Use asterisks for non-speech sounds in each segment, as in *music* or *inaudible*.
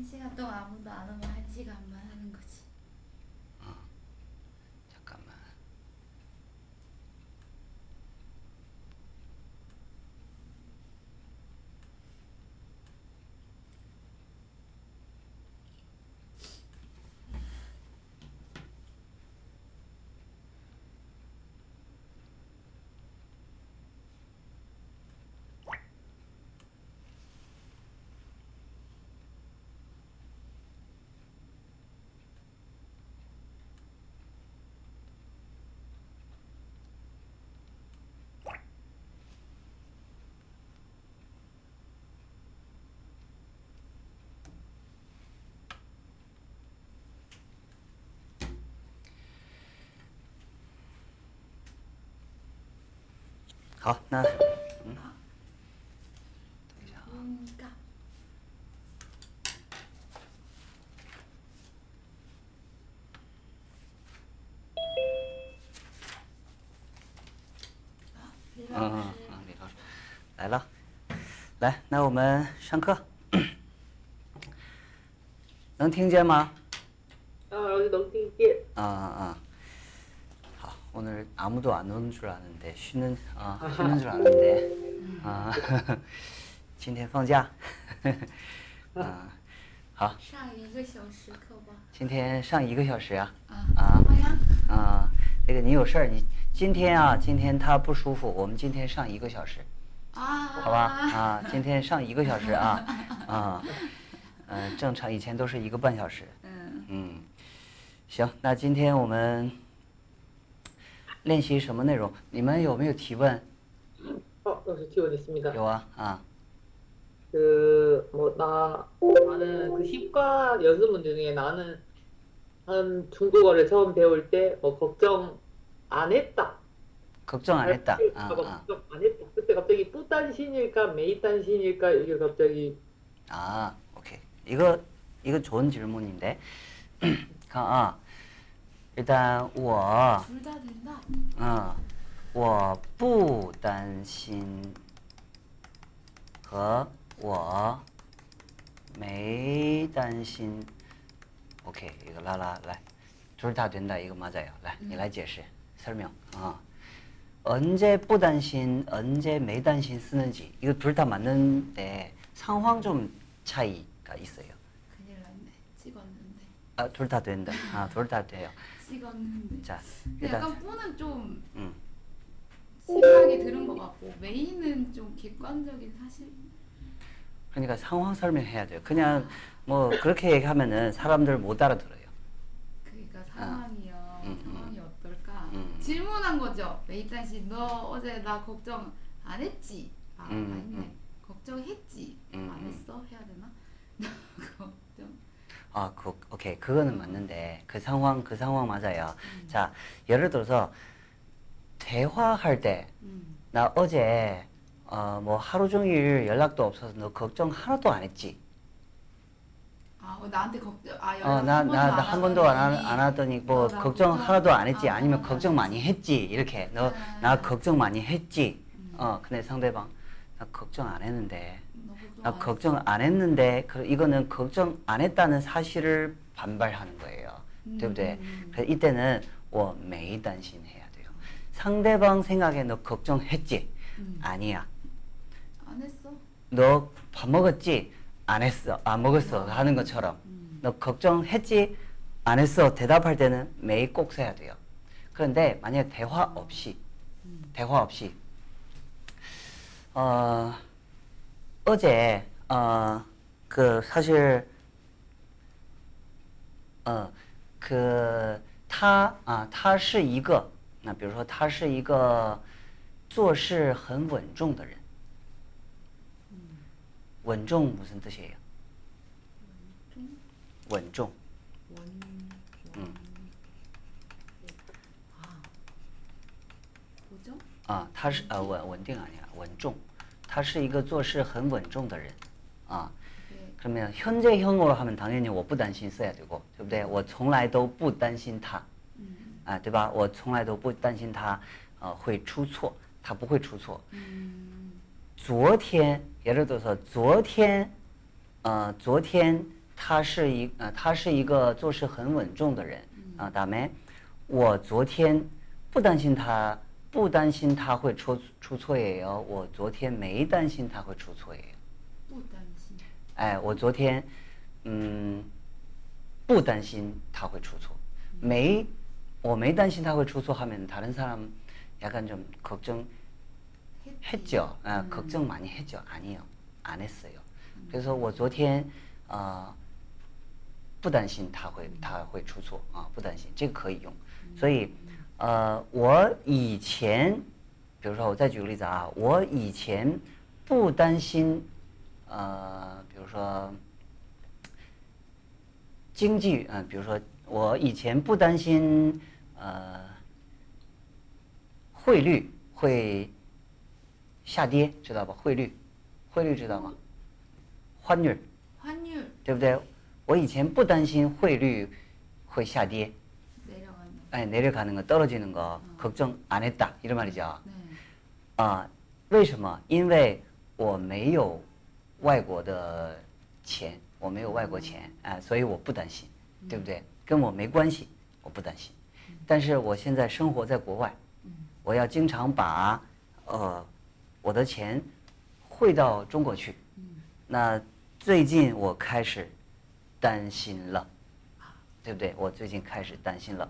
한 시간 동안 아무도 안 오면 한 시간만 하는 거지. 好，那嗯，等一下啊。嗯，干。啊，李老师，来了，来，那我们上课，*coughs* 能听见吗？ 아무도 안 오는 줄 아는데 쉬는 아 쉬는 줄 아는데 아 今天放假，啊好，上一个小时课吧。今天上一个小时啊啊啊怎么样？啊，这个你有事儿，你今天啊今天他不舒服，我们今天上一个小时。啊，好吧，啊，今天上一个小时啊，啊，嗯、正常以前都是一个半小时，嗯，嗯，行，那今天我们 练习什么内容？你们有没有提问？ 어 여기서 지원했습니다 有啊，啊， 그 뭐 나 나는 그 시과 연습 문제 중에 나는 한 중국어를 처음 배울 때 뭐 걱정 안 했다 걱정 안 했다. 아, 아, 아, 걱정 안 했다 그때 갑자기 뿌단신일까 메이단신일까 이게 갑자기 아, 오케이. 이거 이거 좋은 질문인데. *clears throat* 아, 일단 我 둘 다 된다. 嗯，我不担心和我没担心。OK，一个拉拉来，둘다된다 이거 맞아요. 来，你来解释설명 아. 언제 不担心, 언제 没担心 쓰는지 이거 둘 다 맞는데 상황 좀 차이가 있어요. 큰일 났네. 찍었는데. 아, 둘 다 된다. 아, 둘 다 돼요. 자, 근데 일단 약간 뿌는 좀 음. 생각이 드는 것 같고 메인은 좀 객관적인 사실. 그러니까 상황 설명해야 돼요. 그냥 뭐 그렇게 얘기하면은 사람들 못 알아들어요. 그러니까 상황이요. 음, 음. 상황이 어떨까? 음. 질문한 거죠. 메이탄 씨, 너 어제 나 걱정 안 했지? 아, 음, 아니네. 음. 걱정했지? 음, 안 음. 했어? 해야 되나? *laughs* 걱정. 아, 그, 오케이. 그거는 맞는데 그 상황 그 상황 맞아요. 음. 자, 예를 들어서 대화할 때나 음. 어제 어, 뭐 하루 종일 연락도 없어서 너 걱정 하나도 안 했지. 아, 어, 나한테 걱정. 아, 연락 어, 나, 한 번도 나, 안나한 번도 안, 하-. 안 하더니 뭐 어, 나 걱정 하나도 안 했지 아, 아니면 하나도 걱정 안 많이 했지 이렇게 너 아. 나 걱정 많이 했지 음. 어 근데 상대방 나 걱정 안 했는데 나 안 걱정 안 했는데 그 이거는 걱정 안 했다는 사실을 반발하는 거예요. 对不对? 음. 그래서 이때는 我没担心 해야 돼요. 상대방 생각에 너 걱정했지? 음. 아니야. 안 했어. 너 밥 먹었지? 안 했어. 안 먹었어. 하는 것처럼. 음. 너 걱정했지? 안 했어. 대답할 때는 매일 꼭 써야 돼요. 그런데 만약에 대화 없이 음. 대화 없이 어 어제 어그 사실 어 그他啊他是一个那比如说他是一个做事很稳重的人 稳重 무슨 뜻이에요? 좀 稳重 원. 음. 아. 고정? 啊，他是呃稳稳定아니야稳重， 他是一个做事很稳重的人啊。 네. 그러면 현재형으로 하면 당연히 我不担心 써야 되고, 对不对?我从来都不担心他 음. 啊，对吧?我从来都不担心他呃会出错，他不会出错。 음. 昨天，예를 들어서 昨天，呃，昨天 他是一呃，他是一个做事很稳重的人啊。大梅，我昨天不担心他， 不担心他会出出错也哦。我昨天没担心他会出错也。不担心。哎，我昨天嗯不担心他会出错，没我没担心他会出错하면 다른 사람 약간 좀 걱정 했죠. 아, 걱정 많이 했죠. 아니요. 안 했어요. 그래서 我昨天呃不担心他会他会出错啊，不担心，这个可以用。所以 呃，我以前，比如说我再举个例子啊，我以前不担心呃，比如说经济，嗯、比如说我以前不担心呃汇率会下跌，知道吧？汇率，汇率知道吗？환율， 환율 对不对？我以前不担心汇率会下跌， 내 려가는. 아 내려가는 거 떨어지는 거 걱정 안 했다 이런 말이죠. 네. 啊，为什么？因为我没有外国的钱，我没有外国钱，啊，所以我不担心，对不对？跟我没关系，我不担心。但是我现在生活在国外，我要经常把呃我的钱汇到中国去。那最近我开始担心了，对不对？我最近开始担心了。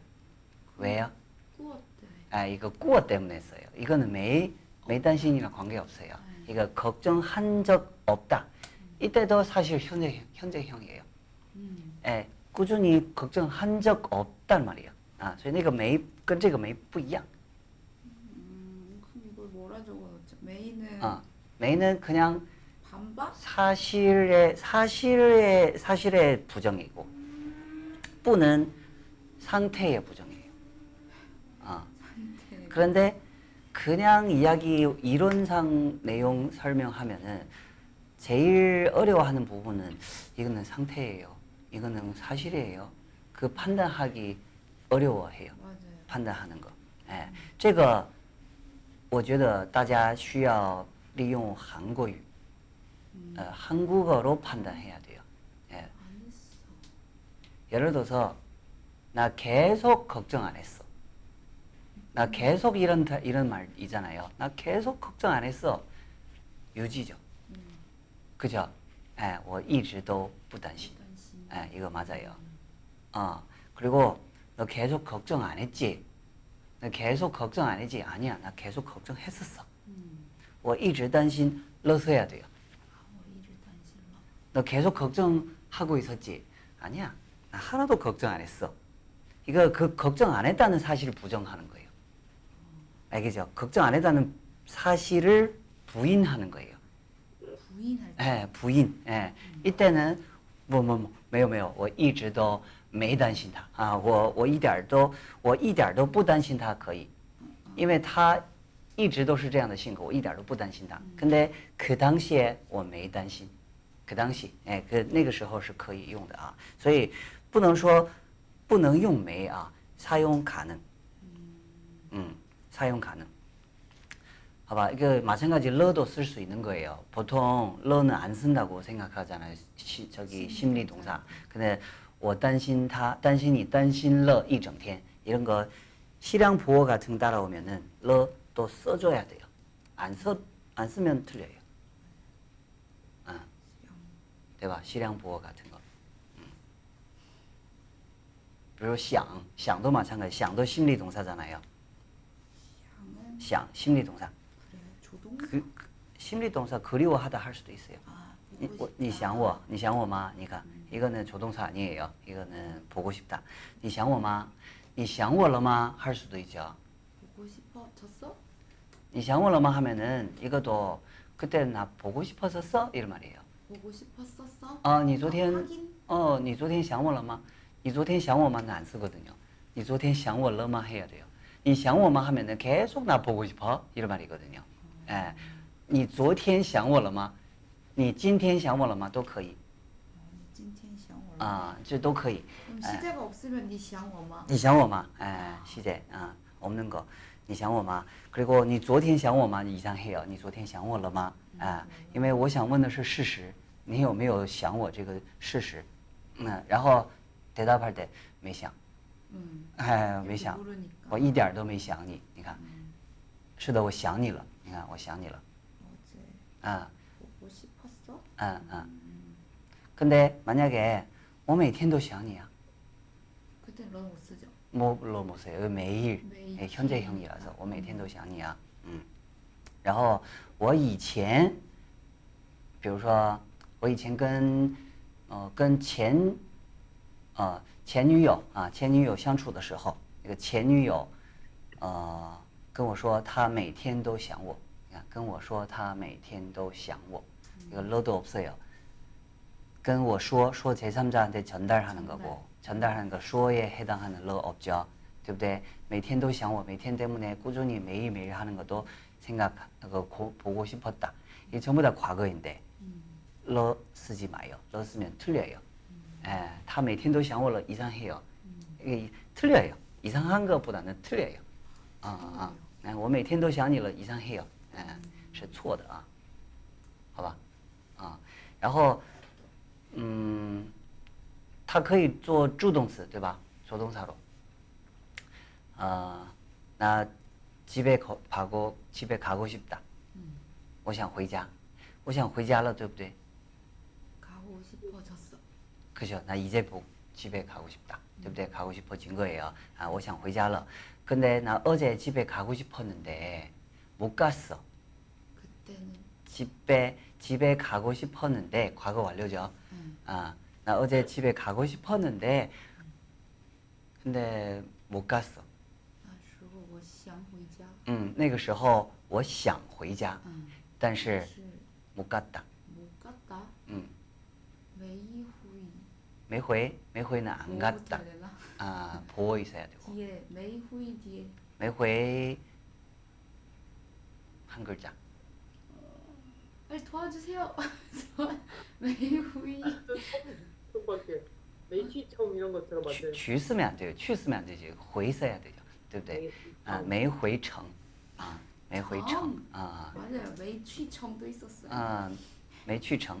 왜요? 꾸어 때. 아 이거 꾸어 때문에 써요. 이거는 매 매단신이랑 관계 없어요. 이거 걱정한 적 없다. 이때도 사실 현재 현재형이에요. 음. 예, 꾸준히 걱정한 적 없단 말이에요. 아, 所以那个没跟这个没不一样. 음, 그럼 이걸 뭐라 적어놓죠? 메인은 아, 메인은 그냥 반박? 사실의 사실의 사실의 부정이고 뿌는 상태의 부정이에요. 아, 상태. 그런데 그냥 이야기 이론상 내용 설명하면은 제일 어려워하는 부분은 이거는 상태예요. 이거는 사실이에요. 그 판단하기 어려워해요. 맞아요. 判断하는 거. 예. 这个我觉得大家需要利用韩国语. 어, 한국어로 판단해야 돼요. 예. 안 했어. 예를 들어서 나 계속 걱정 안 했어. 나 계속 이런 다- 이런 말 있잖아요. 나 계속 걱정 안 했어. 유지죠. 그죠? 예, 我一直都不担心.担心. 예, 이거 맞아요. 어, 그리고 너 계속 걱정 안 했지? 너 계속 걱정 안 했지? 아니야, 나 계속 걱정했었어. 음. 我一直担心勒索해야 돼요. 아, 뭐 일을担心了. 너 계속 걱정하고 있었지? 아니야. 나 하나도 걱정 안 했어. 이거 그 걱정 안 했다는 사실을 부정하는 거예요. 알겠죠? 걱정 안 했다는 사실을 부인하는 거예요. 부인할 때. 예, 부인. 예. 이때는 뭐 뭐 뭐, 没有没有,我一直都没担心他啊,我我一点都我一点都不担心他可以,因为他一直都是这样的性格,我一点都不担心他. 근데 그 당시에 我没担心.그 당시, 예, 그那个时候是可以用的啊. 所以不能说不能用没啊, 사용 가능. 음, 사용 가능. 봐봐, 이거 마찬가지 러도 쓸 수 있는 거예요. 보통 러는 안 쓴다고 생각하잖아요. 시, 저기 심리 동사. 근데 我担心他,担心你担心了一整天. 이런 거 시량 보호 같은 거 따라오면은 러도 써줘야 돼요. 안 써, 안 쓰면 틀려요. 아, 对吧? 시량 보호 같은 거. 음. 比如想,想도 마찬가지. 想도 심리 동사잖아요. 향은 想, 심리 동사. 그래 조동. 그, 그 심리 동사 그리워하다 할 수도 있어요. 아, 니, 보고 어, 싶다. 你想我,你想我吗? 그러니까 이거는 조동사 아니에요. 이거는 보고 싶다. 你想我吗?你想我了吗? 할 수도 있죠. 보고 싶어졌어? 你想我了吗? 하면은 이것도 그때 나 보고 싶었었어? 이런 말이에요. 보고 싶었었어? 어, 你 아, 昨天 확인? 어, 你昨天想我了吗?你昨天想我吗?안 쓰거든요. 你昨天想我了吗? 해야 돼요. 你想我吗? 하면은 계속 나 보고 싶어? 이런 말이거든요. 예. 你昨天想我了吗?你今天想我了吗?都可以. 今天想我了。 아, 这都可以. 그럼 시제가 없으면 니想我吗？ 你想我吗? 예, 시제. 아, 없는 거. 你想我吗? 그리고 你昨天想我吗? 이상해요. 你昨天想我了吗? 아, 因为我想问的是事实.你有没有想我这个事实? 음, 然后 대답할 때 没想. 응. 예, 没想. 모르니까. 我一点儿都没想你.你看.是的,我想你了.你看,我想你了. 어제 아, 보고 싶었어? 아, 아. 근데 만약에 我每天都想你啊. 그때 넌 못 쓰죠. 뭐로 못 써요. 매일 매일. 예, 현재형이라서 我每天都想你啊. 음. 然后我以前比如说我以前跟呃跟前呃前女友啊前女友相处的时候， 那个前女友呃跟我说她每天都想我，你看跟我说她每天都想我，이거러도없어요。跟我说说제3자한테 전달하는 거고 전달하는 거说에 해당하는 러 없죠. 对不对? 매일 都想我, 매일 때문에 꾸준히 매일매일 하는 것도 생각 그 고, 보고 싶었다. 이게 전부 다 과거인데 러 쓰지 마요. 러 쓰면 틀려요. 예, 다 매일 都想我了 이상해요. 이게 틀려요. 이상한 것보다는 틀려요. 아, 아, 아. 我每天都想你了 이상해요. 예, 是错的啊.好吧?啊,然后 음, 它可以做助动词，对吧？做动词로。 啊，那 집에 거, 가고 집에 가고 싶다. 我想回家.我想回家了,对不对? 가고 싶어졌어. 그죠? 나 이제 보, 집에 가고 싶다. 对不对? 가고 싶어진 거예요. 아, 我想回家了. 근데 나 어제 집에 가고 싶었는데 못 갔어. 그때는 집에 집에 가고 싶었는데 과거 완료죠. 응. 아, 나 어제 집에 가고 싶었는데 근데 못 갔어. 那时候我想回家，嗯，那个时候我想回家，嗯，但是是 못 갔다. 못 갔다. 没回，没回呢，안 후 갔다. 뭐 되나? 아, 보고 있어야 되고. 뒤에 매일 후이 뒤에 没回한 글자. 빨리 도와주세요. *laughs* 매일 후이 처음밖에 매취청 이런 거 去 들어봤어요. 去 쓰면 안 돼요. 去 쓰면 안 되지. 回 써야 되죠. 对不对? 아, 没回成. 아, 没回成. 아, 맞아요. 매일 취청도 있었어요. 啊，没去成，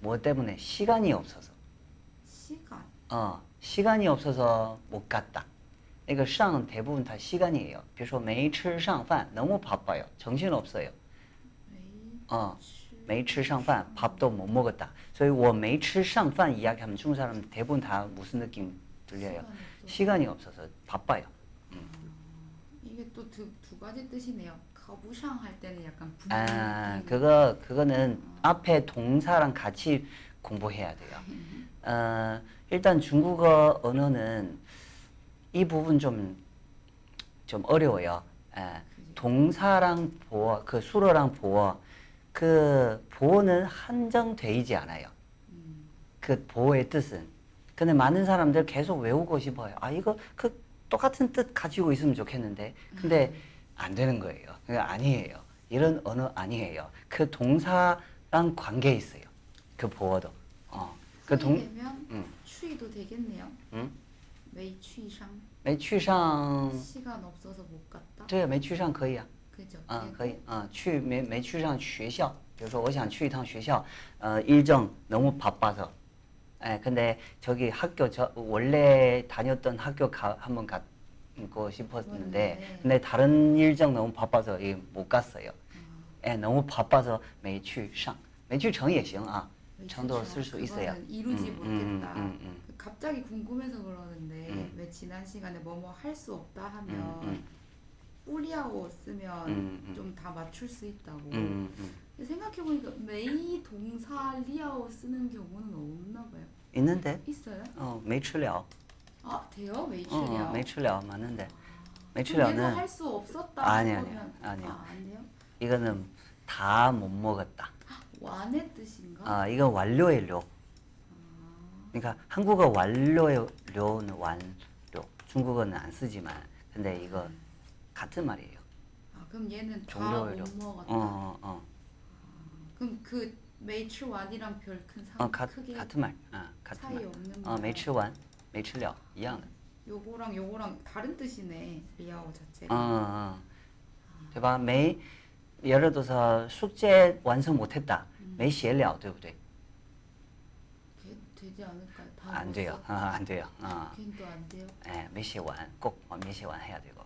뭐 때문에 시간이 없어서. 시간. 어, 시간이 없어서 못 갔다. 이거 上 대부분 다 시간이에요. 比如说没吃上饭 너무 바빠요. 정신 없어요. 매일 어, 吃没吃上饭 밥도 못 먹었다. 所以我没吃上饭 이야기하면 중국 사람들 대부분 다 무슨 느낌 들려요? 시간이 시간이 없어서. 없어서 바빠요. 이게 또 두 가지 뜻이네요. 가부상 할 때는 약간 분위기 아. 그거 그거는 앞에 동사랑 같이 공부해야 돼요. *laughs* 어, 일단 중국어 언어는 이 부분 좀, 좀 어려워요. 예, 동사랑 보어, 그 수로랑 보어, 그 보어는 한정돼 있지 않아요. 음, 그 보어의 뜻은. 근데 많은 사람들 계속 외우고 싶어요. 아, 이거 그 똑같은 뜻 가지고 있으면 좋겠는데. 근데 안 되는 거예요. 그게 아니에요. 이런 언어 아니에요. 그 동사랑 관계 있어요. 그 보어도. 어. 그 동, 후이 되면 음. 추위도 되겠네요. 음? 매일 추위상 没去上 시간 없어서 못 갔다. 对没去上可以啊 그죠? 啊 되고 可以啊去没没去上学校比如说我想去一趟学校呃 일정 너무 바빠서 예 근데 저기 학교 저 원래 다녔던 학교 가 한번 가 고 싶었는데 네. 근데 다른 일정 너무 바빠서 예, 못 갔어요 예 너무 바빠서 没去上没去成也行啊 정도로 쓸 수 있어요. 그거는 이루지 음, 못했다. 음, 음, 음, 그 갑자기 궁금해서 그러는데 음. 왜 지난 시간에 뭐뭐 할 수 없다 음, 하면 음, 뿌리하고 쓰면 음, 음, 좀 다 맞출 수 있다고. 음, 음. 생각해 보니까 메이 동사 리아오 쓰는 경우는 없나 봐요. 있는데 있어요? 어, 没吃了. 아 돼요? 매출이요? 매출량 맞는데 매출량은 할수 없었다. 아니 아니 아니 아니요 아, 이거는 다 못 먹었다. 완의 뜻인가? 아 이건 완료의 료. 그러니까 한국어 완료의 료는 완료. 중국어는 안 쓰지만 근데 이거 같은 말이에요. 아 그럼 얘는 다못 먹었다. 어, 어, 어. 그럼 그 매출완이랑 별 큰 상, 어, 크게 같은 말. 아, 같은 차이 말. 없는 어, 말 매출완. 没吃了 이样的. 요거랑 요거랑 다른 뜻이네 리아오 어, 자체가. 어. 对吧?没 예를 들어서 숙제 완성 못 했다. 没写了,对不对? 되, 되지 않을까요? 다 안 못 돼요. 썼- 아, 안 돼요. 아. 걔도 안 돼요. 哎，没写完，꼭没写完 해야 되고.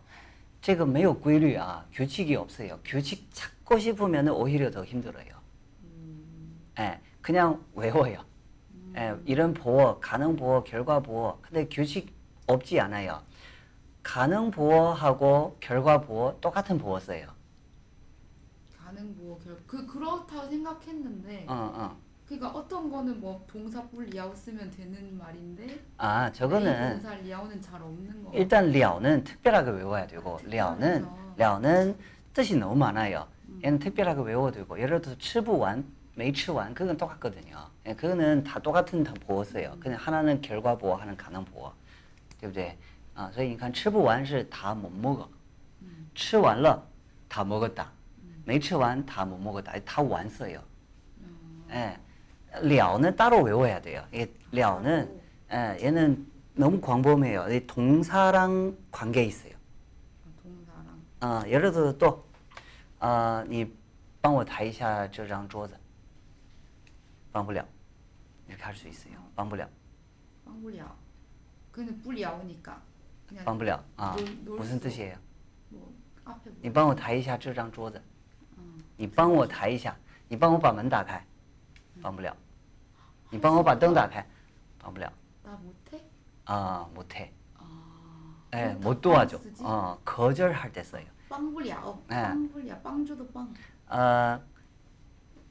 这个没有规律啊, 규칙이 없어요. 규칙 찾고 싶으면 오히려 더 힘들어요. 예, 그냥 외워요. 예, 이런 보어, 가능 보어, 결과 보어. 근데 규칙 없지 않아요. 가능 보어하고 결과 보어 똑같은 보어 써요. 가능 뭐 결, 그 그렇다 생각했는데 어, 어. 그러니까 어떤 거는 뭐 동사 뿔 리아오 쓰면 되는 말인데 아, 메이 저거는 동사 리아오는 잘 없는 거. 일단 려는 특별하게 외워야 되고 려는 특별해서. 려는 뜻이 너무 많아요. 얘는 특별하게 외워야 되고 예를 들어서 吃不完, 没吃完 그건 똑같거든요. 예, 그거는 다 똑같은 다 보어서요. 그냥 하나는 결과 보어, 하나는 가능 보어. 对不对? 아, 所以你看吃不完是다 못 먹어. 吃完了다 먹었다. 没吃完다 못 먹었다. 다 완서요. 예. 려는 따로 외워야 돼요. 이게 려는 예, 얘는 너무 광범해요. 이 동사랑 관계 있어요. 동사랑 어, 예를 들어서 또, 어, 你帮我抬一下这张桌子. 帮不了. 이렇게 할 수 있어요. 帮不了.빵 리아오. 그는 뿔 리아오니까 그냥 帮不了. 아, 놀- 놀 무슨 수- 뜻이에요? 뭐 앞에 뭐 你帮我抬一下这张桌子.你帮我抬一下.你帮我把门打开.帮不了.你帮我把灯打开.帮不了. 나 못해? 아, 못해. 아. 예, 그럼 못 다 도와줘. 쓰지? 어, 거절할 때 써요. 빵 리아오. 네. 빵 리아 빵 줘도 빵. 呃，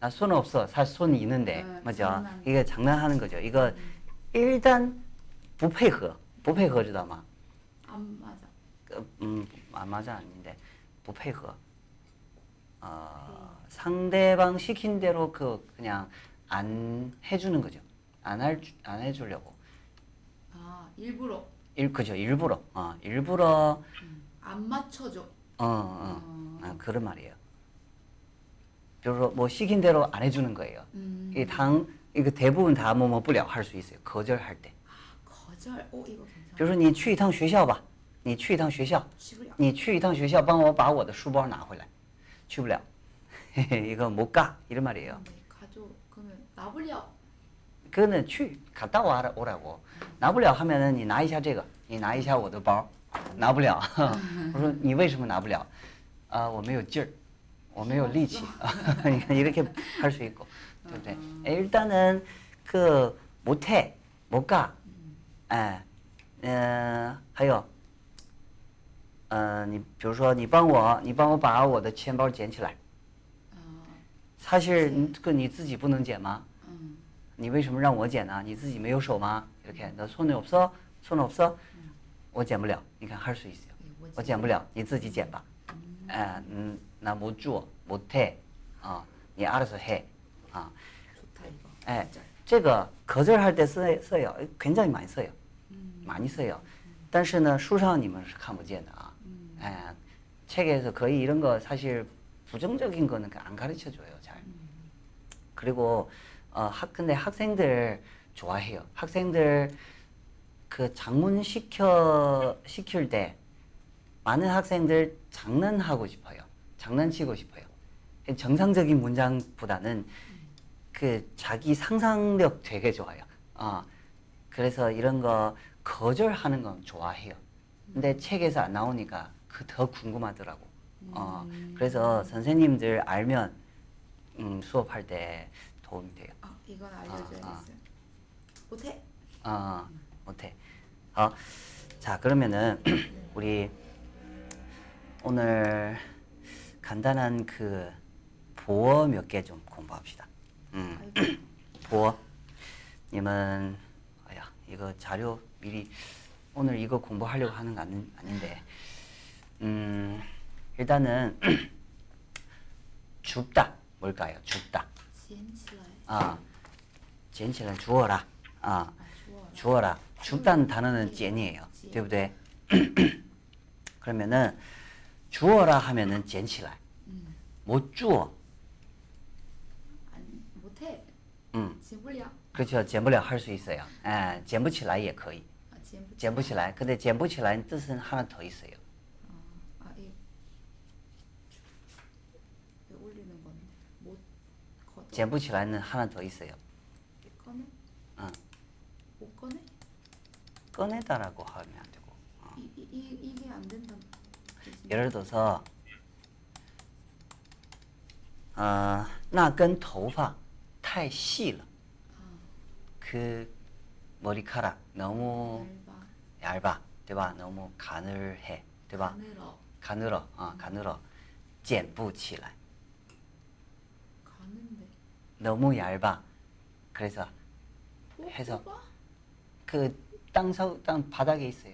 나 손 없어, 사실 손 있는데, 네, 맞죠? 장난. 이게 장난하는 거죠. 이거 일단 不配合,不配合知道吗? 안 맞아. 그, 음, 안 맞아 아닌데 不配合. 어, 상대방 시킨 대로 그 그냥 안 해주는 거죠. 안, 할, 주- 안 해주려고. 아 일부러 일, 그죠. 일부러. 어, 일부러, 안 맞춰줘. 어, 어, 아, 그런 말이에요. 비로 뭐 시킨 대로 안 해주는 거예요. 음. 이 당, 이거 대부분 다 뭐 뭐不了 할 수 있어요. 거절할 때. 거절. 오 이거 괜찮아. 比如说你去一趟学校吧，你去一趟学校， 쉬부려. 你去一趟学校，帮我把我的书包拿回来，去不了，嘿*laughs* 嘿 이거 못 가 이런 말이에요. 네, 가져. 그러면 나불려. 그거는 去 갔다 와라 오라고. 拿不了 하면은 *laughs* 你拿一下这个，你拿一下我的包，拿不了。我说你为什么拿不了？啊，我没有劲儿， 我没有力气。*laughs* 你看 이렇게 할 수 있고, 对不对？ 일단은 그 못해, 못 가. 哎，嗯，还有，呃，你比如说你帮我，你帮我把我的钱包捡起来。 아, 사실 그 그你自己不能捡吗？ 음. 你为什么让我捡呢？你自己没有手吗？이렇게 너 손이 없어? 손 없어? 我捡不了。你看할 수 있어요. 이게 뭐지? 我捡不了，你自己捡吧。哎，嗯， 那못 줘, 못 해. 아, 你 알아서 해. 아, 좋다 이거. 예, 거절. 这个 거절할 때 써, 써요. 굉장히 많이 써요. 음. 많이 써요. 但是呢,书上你们是看不见的啊. 음. 예, 책에서 거의 이런 거 사실 부정적인 거는 안 가르쳐 줘요, 잘. 그리고 어, 학 근데 학생들 좋아해요. 학생들 그 장문 시켜 시킬 때 많은 학생들 장난하고 싶어요. 장난치고 싶어요. 정상적인 문장보다는 그 자기 상상력 되게 좋아요. 어, 그래서 이런 거 거절하는 건 좋아해요. 근데 책에서 안 나오니까 그 더 궁금하더라고. 어, 그래서 선생님들 알면 음, 수업할 때 도움이 돼요. 아 이건 알려줘야겠어요. 못해. 어, 못해. 어, 자 그러면은 *clears throat* 우리 오늘 간단한 그 보어 몇 개 좀 공부합시다. 음, 아이고. *clears throat* 보어. 님은 아야 이거 자료 미리 오늘 이거 공부하려고 하는 거 아닌, 아닌데 음 일단은 *clears throat* 줍다 뭘까요? 줍다. 捡起来. 아, 捡起来 주어라. 아, 아 주어라. 주어라. 줍다는 단어는 捡이에요. 对不对? *clears throat* 그러면은 주어라 하면은 捡起来. 음. 못 주어. 안 못해. 음. 捡不了. 그렇죠. 捡不了 할 수 있어요. 예, 捡不起来也可以. 아, 捡不 捡不起来. 근데 捡不起来 뜻은 하나 더 있어요. 아, 이 왜 올리는 건데? 못 걷어. 捡不起来는 하나 더 있어요. 꺼내? 어, 못 꺼내? 꺼내다라고 하면 안 되고. 어. 이, 이, 이 이게 안 된다. 뜻이네. 예를 들어서 어, 那根头发太细了. 그 머리카락 너무 얇아. 얇아, 对吧? 너무 가늘해, 对吧? 가늘어. 가늘어, 어, 가늘어. 捡不起来. 가는데. 너무 얇아. 그래서 어, 해서. 뽑아? 그 땅서 땅 바닥에 있어요.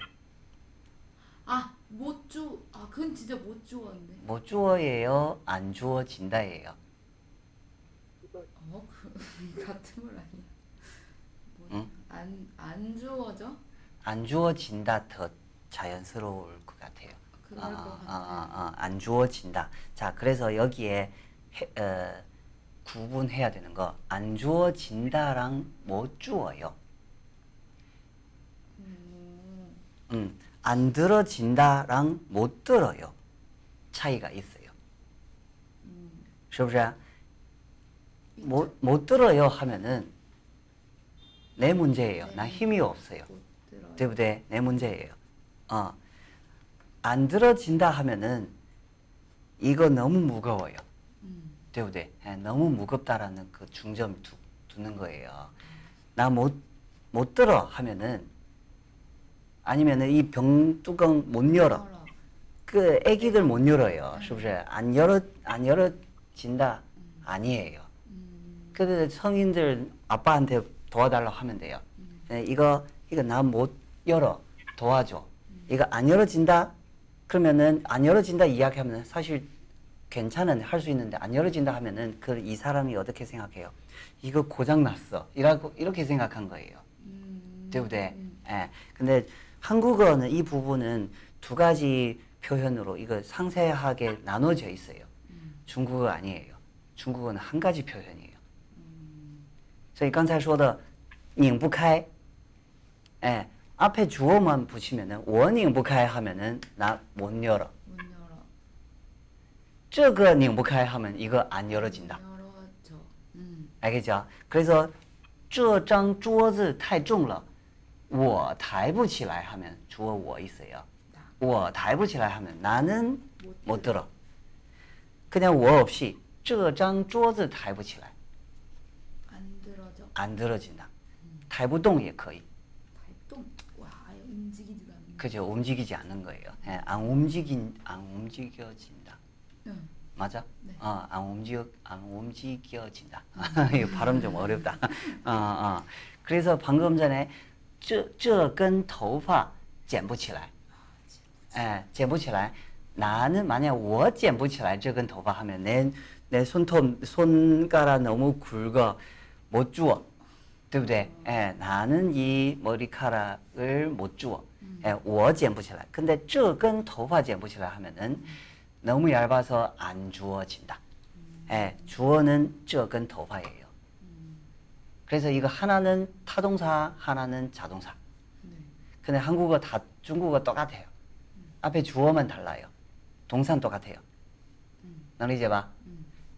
아, 못 주. 아, 그건 진짜 못 주었는데. 뭐 주어예요, 안 주어진다예요. 어, 그 같은 말 아니야? 뭐, 응? 안, 안 주어져? 안 주어진다 더 자연스러울 것 같아요. 그럴 아, 것. 아, 아, 아, 안 주어진다. 자, 그래서 여기에 해, 어, 구분해야 되는 거, 안 주어진다랑 못 주어요. 음, 음, 안 들어진다랑 못 들어요. 차이가 있어요. 음, 是不是? 못, 못 들어요 하면은 내 문제예요. 나 힘이 없어요. 못 들어. 对不对? 내 문제예요. 어. 안 들어진다 하면은 이거 너무 무거워요. 음, 对不对? 예, 너무 무겁다라는 그 중점 두, 두는 거예요. 나 못 못 들어 하면은 아니면은 이 병 뚜껑 못 열어. 열어. 그 애기들 못 열어요. 是不是? 안 열어 안 열어진다 아니에요. 음, 근데 성인들 아빠한테 도와달라고 하면 돼요. 음. 네, 이거 이거 나 못 열어 도와줘. 이거 안 열어진다 그러면은 안 열어진다 이야기하면 사실 괜찮은 할 수 있는데 안 열어진다 하면은 그 이 사람이 어떻게 생각해요? 이거 고장 났어. 이라고 이렇게 생각한 거예요. 음, 对不对? 음, 예. 근데 한국어는 이 부분은 두 가지 표현으로 이거 상세하게 나눠져 있어요. 음, 중국어 아니에요. 중국어는 한 가지 표현이에요. 음. 所以刚才说的拧不开, 예, 앞에 주어만 붙이면은 我拧不开 하면은 나 못 열어. 못 열어. 这个拧不开 하면 이거 안 열어진다. 열어져. 음, 알겠죠? 그래서 这张桌子太重了, 我抬不起来 하면 주어 我 있어요. 나. 我抬不起来 하면 나는 못 못 들어. 그냥 我 없이 这张桌子抬不起来, 안 들어져. 안 들어진다. 抬不动也可以. 발동. 와, 아예 움직이지도 않는. 그죠? 움직이지 않는 거예요. 예, 안 움직인 안 움직여진다. 응. 맞아? 네. 어, 안 움직여 안 움직여진다. *laughs* 이거 발음 좀 어렵다. 어, 어. 그래서 방금 전에 这这根头发剪不起来. 예, 剪不起来. 나는 만약 我剪不起来这根头发 하면 내, 내 손톱 손가락 너무 굵어 못 주워. 对不对? 예, 나는 이 머리카락을 못 주워. 예, 我剪不起来. 근데 这根头发剪不起来 하면은 너무 얇아서 안 주어진다. 예, 주어는 这根头发예요. 그래서 이거 하나는 타동사, 하나는 자동사. 네. 근데 한국어 다 중국어 똑같아요. 앞에 주어만 달라요. 동사는 똑같아요.能理解吧?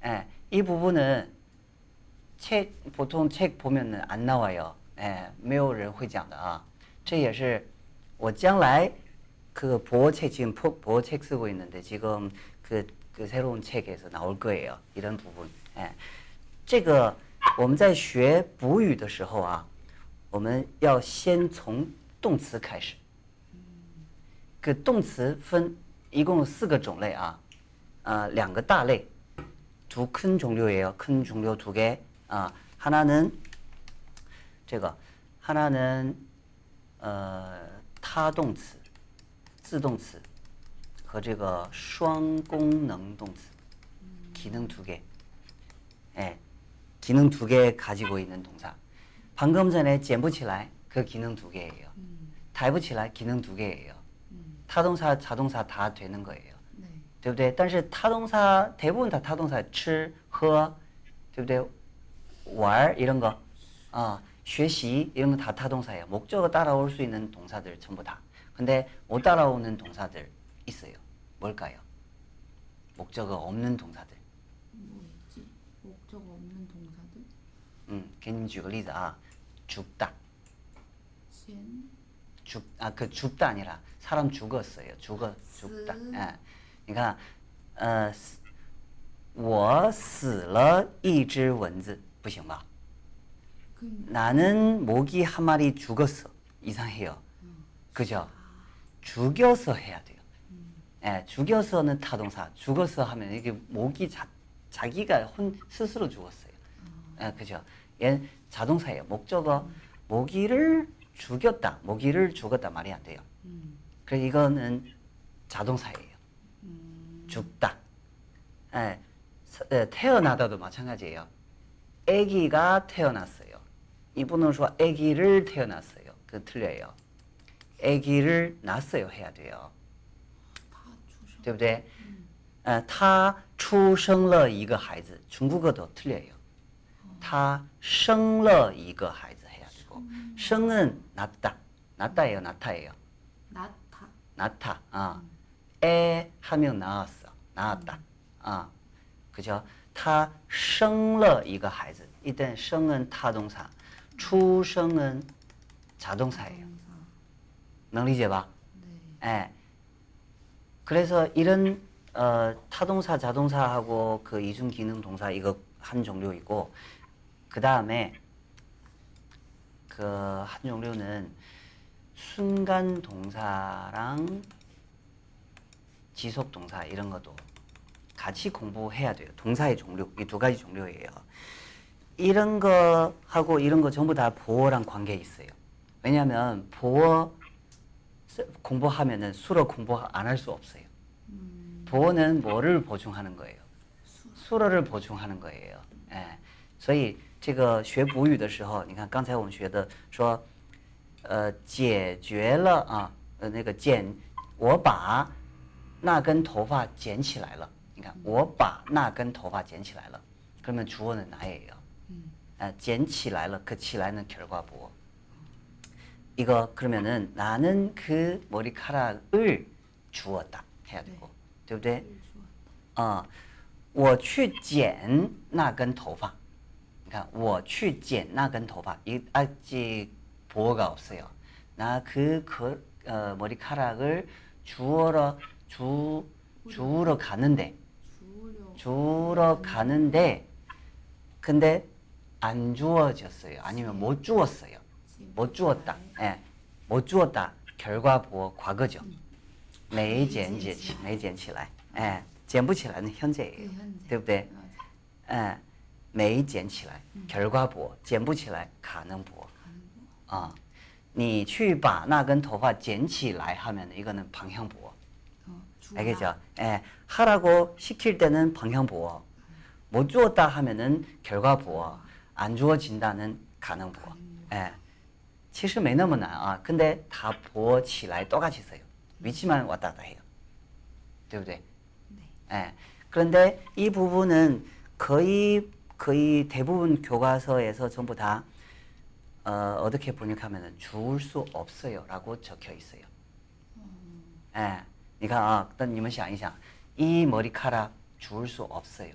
예, 이 부분은 책 보통 책 보면은 안 나와요. 예, 没有人会讲的啊.这也是我将来그 보호책 지금 보- 보호책 쓰고 있는데 지금 그, 그 새로운 책에서 나올 거예요. 이런 부분. 예. 这个 我们在学补语的时候啊，我们要先从动词开始。그动词分一共四个种类啊，呃，两个大类，두 큰 종류예요. 큰 종류 두 개. 아, 하나는 这个 하나는 어, 他动词,自动词和这个双功能动词. 기능 두 개. 예. 기능 두 개 가지고 있는 동사. 방금 전에 捡不起来그 기능 두 개예요. 抬不起来 기능 두 개예요. 타동사, 자동사 다 되는 거예요. 对对不对？但是他动사 대부분 다 타동사 吃喝，对不对？玩儿이런 거, 아, 学习 이런 거 다 타동사예요. 목적어 따라올 수 있는 동사들 전부 다. 근데 못 따라오는 동사들 있어요. 뭘까요? 목적어 없는 동사들. 뭐 있지? 목적 없는 동사들? 음, 给你们举个例子啊, 죽다, 先 죽, 아, 그 죽다 아니라 사람 죽었어요. 죽어, 죽다.死 예. 你看, 어, 我死了一只蚊子,不行吧? 그 나는 모기 한 마리 죽었어. 이상해요. 그죠? 죽여서 해야 돼요. 예, 죽여서는 타동사. 죽어서 하면 이게 모기 자, 자기가 혼 스스로 죽었어요. 예, 그죠? 얘 자동사예요. 목적어 모기를 죽였다. 모기를 죽었다 말이 안 돼요. 음. 그래서 이거는 자동사예요. 죽다. 예, 서- 예, 태어나다도 마찬가지예요. 아기가 태어났어요. 이분은 说 아기를 태어났어요. 그 틀려요. 아기를 낳았어요 해야 돼요. 他出生对不对? 어, 他出生了一个孩子. 중국어도 틀려요. 他生了一个孩子 해야 되고. 生은 낳다. 낳다예요, 낳다예요. 나타 낳다. 아. 애 하면 낳았어. 낳았다. 아. 그죠? 他生了一个孩子. 이땐 生은 타동사, 出生은 자동사예요. 동사 能理解吧? 네 예. 그래서 이런 어, 타동사, 자동사하고 그 이중 기능 동사 이거 한 종류이고 그 다음에 그한 종류는 순간 동사랑 지속 동사 이런 것도 같이 공부해야 돼요. 동사의 종류 이 두 가지 종류예요. 이런 거 하고 이런 거 전부 다 보어랑 관계 있어요. 왜냐하면 보어 쓰- 공부하면은 수로 공부 안 할 수 없어요. 보어는 뭐를 보충하는 거예요? 수로를 보충하는 거예요. 예. 所以这个学补语的时候，你看刚才我们学的说，呃，解决了啊，呃，那个剪，我把那根头发剪起来了。你看，我把那根头发剪起来了。 그러면 주어는 나예요. 아, 剪起来了. 그 起来는 결과 보어. 이거 그러면은 나는 그 머리카락을 주었다 해야 되고, 对不对? 어, 我去剪那根头发. 그러니까 我去剪那根头发. 이 아직 보어가 없어요. 나 그 어, 머리카락을 주우러 주 주우러 가는데 주우려 주우러 가는데 근데 안 주어졌어요. 아니면 못 주었어요. 못 주었다. 예. 못 주었다. 결과 보어 과거죠. 没捡起起没捡起来. 예. 捡不起来는 현재예요. 그 현재 对不对? 맞아 예. 没捡起来. 결과 보어. 捡不起来 가능 보어. 아. 你去把那根头发捡起来 하면 이거는 방향 보어. 어, 주우라. 알겠죠? 예, 하라고 시킬 때는 방향 보어. 못 주었다 하면은 결과 보어. 안 주어진다는 가능 보어. 예. 其实没那么难啊. 근데 다 보어 起来 똑같이 써요. 위치만 왔다 갔다 해요. 对不对? 예. 그런데 이 부분은 거의 거의 대부분 교과서에서 전부 다 어, 떻게 번역하면 죽을 수 없어요라고 적혀 있어요. 예, 니가 어떤 이것이 아니죠. 이 머리카락 죽을 수 없어요.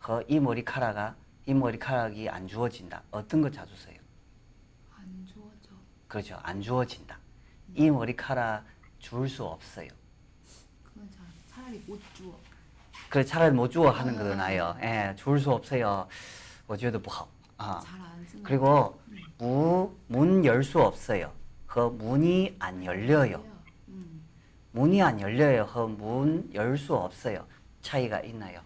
그 이 머리카락아 이 머리카락이 안 주어진다. 어떤 거 자주 써요? 안 주어져. 그렇죠. 안 주어진다. 음. 이 머리카락 줄 수 없어요. 그건 차라리 못 주어. 그 차라리 못 주워 하는 거 더 나아요. 예, 주울 수 없어요. 我觉得不好. 아. 잘 안 쓰는. 그리고 무, 문 열 수 없어요. 和 문이 안 열려요. 음. 문이 안 열려요. 和 문 열 수 없어요. 차이가 있나요?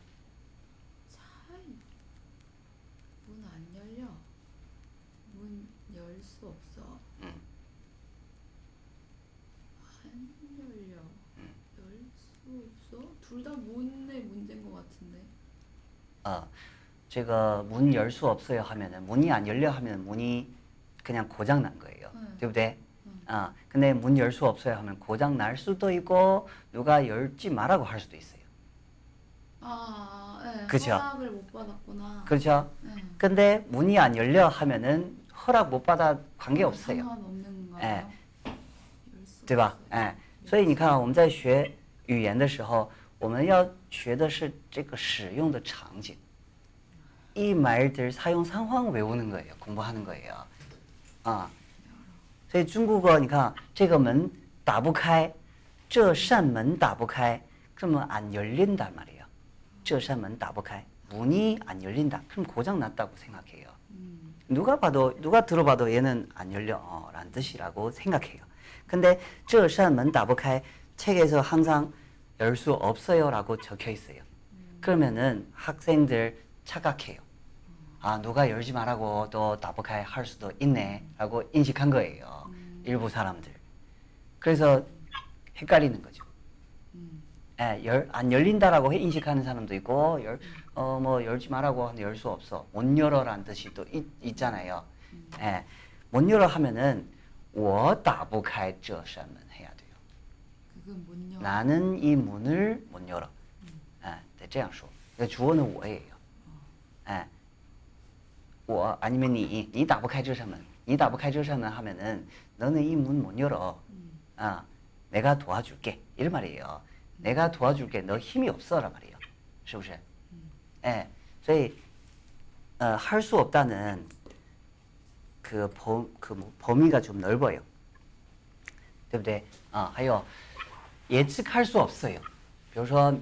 어, 제가 문 열 수 없어요 하면은 문이 안 열려 하면 문이 그냥 고장 난 거예요. 응. 对不对? 아, 근데 문 열 수 없어요 하면 고장 날 수도 있고 누가 열지 말라고 할 수도 있어요. 아, 네. 그쵸. 허락을 못 받았구나. 그렇죠? 네. 근데 문이 안 열려 하면은 허락 못 받아 관계 없어요. 상관없는 건가요? 哎 열수 对吧？ 없어요. 哎，所以你看啊，我们在学语言的时候， 我们要学的是这个使用的场景。이 말들 사용 상황 외우는 거예요. 공부하는 거예요. 아. 所以中国어.你看这个门打不开，这扇门打不开， 그러면 안 열린단 말이에요. 这扇门打不开, 문이 안 열린다. 그럼 고장 났다고 생각해요. 음. 누가 봐도 누가 들어봐도 얘는 안 열려 어, 라는 뜻이라고 생각해요. 근데 这扇门打不开 책에서 항상 열 수 없어요라고 적혀 있어요. 그러면은 학생들 착각해요. 아 누가 열지 말라고 또打不开 할 수도 있네라고 인식한 거예요. 일부 사람들. 그래서 헷갈리는 거죠. 음. 예, 열, 안 열린다라고 인식하는 사람도 있고, 열, 어, 뭐, 열지 말라고 하는데 열 수 없어. 못 열어라는 뜻이 또 있, 있잖아요. 예, 못 열어 하면은, 我打不开这扇门 나는 이 문을 못 열어. 예, 네, 这样说. 그 주어는 我예요. 예, 我 아니면 你,你打不开这扇门.你打不开这扇门 하면은, 너는 이 문 못 열어. 음. 아, 내가 도와줄게. 이런 말이에요. 내가 도와줄게. 너 힘이 없어란 말이에요. 是不是? 예. 所以 어, 할 수 없다는 그, 범, 그 뭐, 범위가 좀 넓어요. 对不对? 아, 还有 예측할 수 없어요. 比如说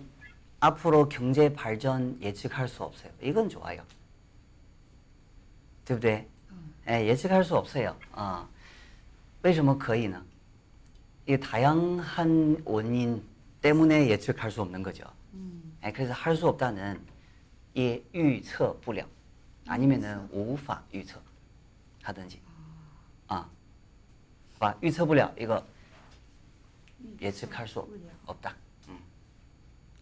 앞으로 경제 발전 예측할 수 없어요. 이건 좋아요. 对不对? 예, 예측할 수 없어요. 아. 为什么可以呢? 이 다양한 원인 때문에 예측할 수 없는 거죠. 음. 예, 그래서 할 수 없다는 이预测不了 아니면은 无法预测 하든지. 아. 봐, 预测不了 이거 别开看哦不的，嗯，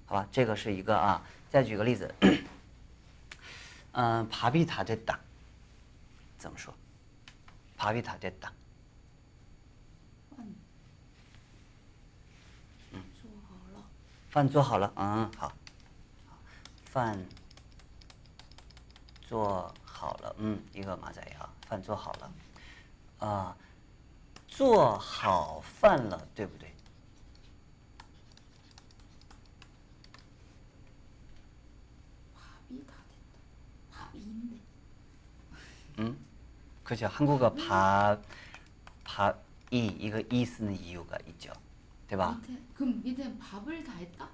好吧，这个是一个啊。再举个例子，嗯，*coughs* 爬比塔的达，怎么说？爬比塔的达，嗯，饭。做好了，饭做好了，嗯，好，饭做好了，嗯，一个马仔啊，饭做好了，啊、呃，做好饭了，对不对？ 음, 그죠. 한국어 밥, 밥이 이거 이 쓰는 이유가 있죠, 对吧? 밑에 그럼 밑에 밥을 다 했다?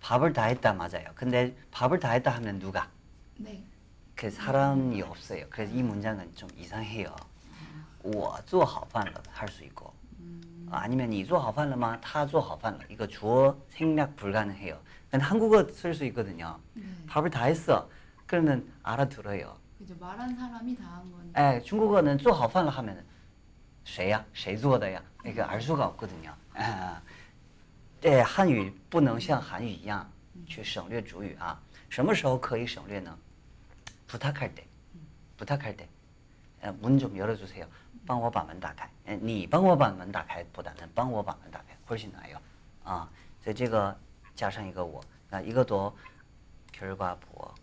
밥을 다 했다 맞아요. 근데 밥을 다 했다 하면 누가? 네. 그 사람이 없어요. 그래서 이 문장은 좀 이상해요. 我做好饭了 할 수 있고 아, 아니면 你做好饭了吗?他做好饭了 이거 주어 생략 불가능해요. 근데 한국어 쓸 수 있거든요. 네. 밥을 다 했어. 그러면 알아들어요. 그죠 말한 사람이 다 한 거니까. 에, 중국어는 做好饭了 하면 谁呀?谁做的呀? 이거 알 수가 없거든요. 아, 네, 한유 不能像韩语一样去省略主语啊.什么时候可以省略呢? 부탁할 때. 부탁할 때. 문 좀 열어주세요. 帮我把门打开.你帮我把门打开 보다는 帮我把门打开 훨씬 나아요. 아, 所以这个加上一个我, 나 이것도 결과 보어.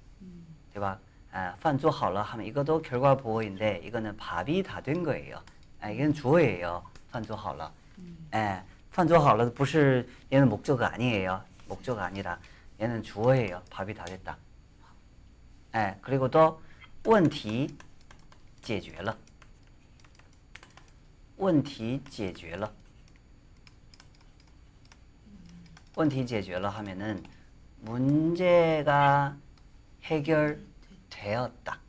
对吧? 아, 饭做好了 하면 이것도 결과 보호인데 이거는 밥이 다 된 거예요. 아, 이건 주어예요. 饭做好了. 예, 饭做好了不是 얘는 목적어 아니에요. 목적어 아니라 얘는 주어예요. 밥이 다 됐다. 예, 그리고 또 问题解决了.问题解决了.问题解决了 하면은 문제가 해결 되었다.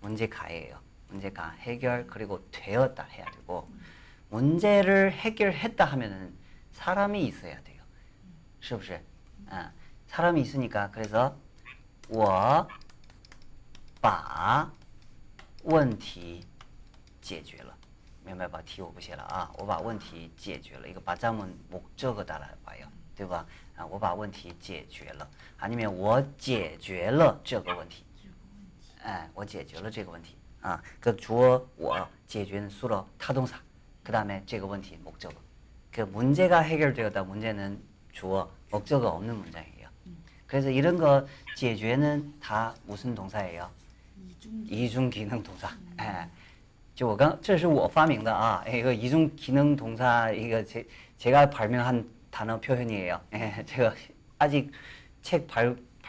문제가예요. 문제가 해결 그리고 되었다 해야 되고 문제를 해결했다 하면은 사람이 있어야 돼요. 是不是? 아, 사람이 있으니까 그래서 我把问题解决了.明白吧?题我不写了啊.我把问题解决了. 이거 받자면 목적어 따라와요. 对吧? 아, 我把问题解决了. 아니면 我解决了这个问题. 哎，我解决了这个问题啊。그 주어 我解决는 수로 타동사. 그 다음에 这个问题 목적어. 그 문제가 해결되었다. 문제는 주어 목적어 없는 문장이에요. 그래서 이런 거 解决는 다 무슨 동사예요? 이중 이중 기능 동사. 예. 就我刚这是我发明的啊，一个 이중 기능 동사 이거 제 제가 발명한 단어 표현이에요. 예, 제가 아직 책 발,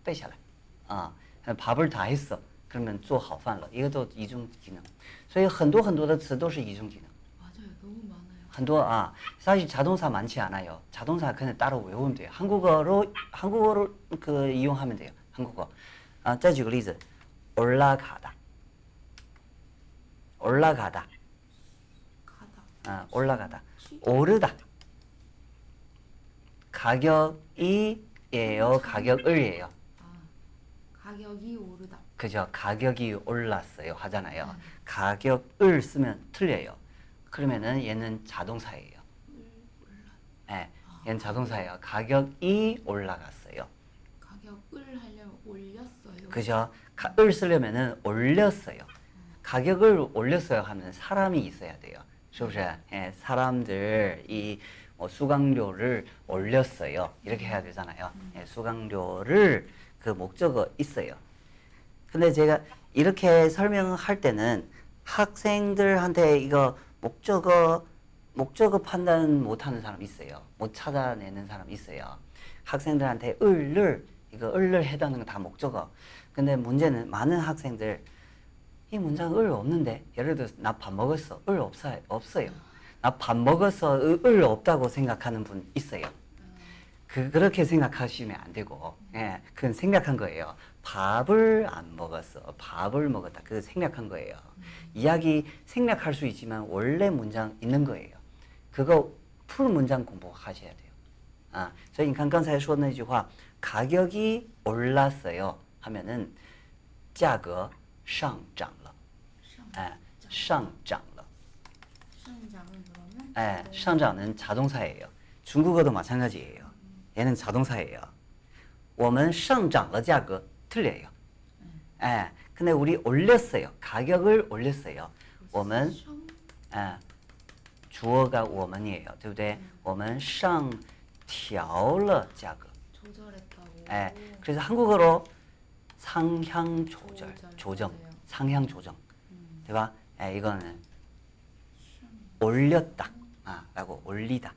음, 背下来. 아, 밥을 다 했어. 그러면 做好饭了. 이것도 이중 기능. 所以很多很多的词都是 이중 기능. 맞아요. 너무 많아요. 很多 아, 사실 자동사 많지 않아요. 자동사 그냥 따로 외우면 돼요. 한국어로 한국어로 그 이용하면 돼요. 한국어. 아, 再举个例子. 올라가다. 올라가다. 가다. 아, 올라가다. 오르다. 가격이에요. 가격을이에요. 아, 가격이 오르다. 그죠? 가격이 올랐어요. 하잖아요. 가격을 쓰면 틀려요. 그러면은 얘는 자동사예요. 예, 얘는 자동사예요. 가격이 올라갔어요. 가격을 하려면 올렸어요. 그죠? 가, 을 쓰려면은 올렸어요. 가격을 올렸어요 하면 사람이 있어야 돼요. 是不是? 예, 사람들 이 뭐 수강료를 올렸어요. 이렇게 해야 되잖아요. 예, 수강료를 그 목적어 있어요. 근데 제가 이렇게 설명할 때는 학생들한테 이거 목적어 목적어 판단 못하는 사람 있어요. 못 찾아내는 사람 있어요. 학생들한테 을을 이거 을을 해다는 거 다 목적어. 근데 문제는 많은 학생들 이 문장 을 없는데 예를 들어서 나밥 먹었어 을 없어요 없어요. 나밥 을, 을 없다고 생각하는 분 있어요. 그 그렇게 생각하시면 안 되고, 예, 그건 생각한 거예요. 밥을 안 먹었어, 밥을 먹었다. 그 생각한 거예요. 이야기 생각할 수 있지만 원래 문장 있는 거예요. 그거 풀 문장 공부하셔야 돼요. 아, 所以你看刚才说的那句话, 가격이 올랐어요 하면은 价格上涨了, 예, 上涨了. 상장은 그러면 예, 上涨은 자동사예요. 중국어도 마찬가지예요. 얘는 자동사예요. 我们上涨了价格 틀려요. 예, 근데 우리 올렸어요. 가격을 올렸어요. 我们 상- 예, 주어가 我们이에요. 对不对?我们上调了价格. 조절했다고. 예, 그래서 한국어로 상향 조절, 조절, 조정, 맞아요. 상향 조정, 음. 对吧? 예, 이거는 올렸다, 아, 라고 올리다.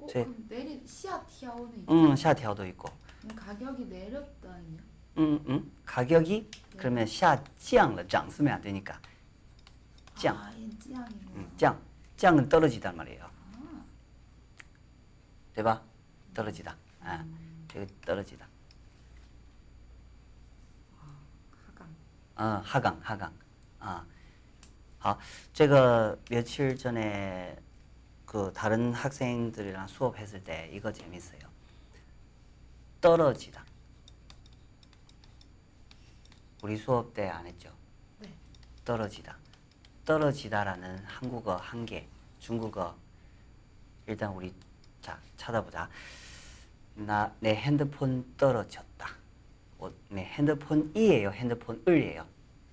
오, 제- 그럼 내리 씨앗 티아오는 음, 있잖아요. 샤티아도 있고. 그럼 가격이 내렸다 아니야? 음, 음. 가격이 네. 그러면 샤짱을 짱 쓰면 안 되니까. 짱. 아, 얘 짱이구나. 음, 짱. 짱은 떨어지단 말이에요. 아. 대박. 떨어지다. 아, 이거 떨어지다. 가감. 어, 하강, 하강. 아, 아, 제가 며칠 전에 그 다른 학생들이랑 수업했을 때 이거 재밌어요. 떨어지다. 우리 수업 때 안 했죠? 네. 떨어지다. 떨어지다라는 한국어 한 개, 중국어 일단 우리 자 찾아보자. 나 내 핸드폰 떨어졌다. 어, 내 핸드폰이에요, 핸드폰을이에요.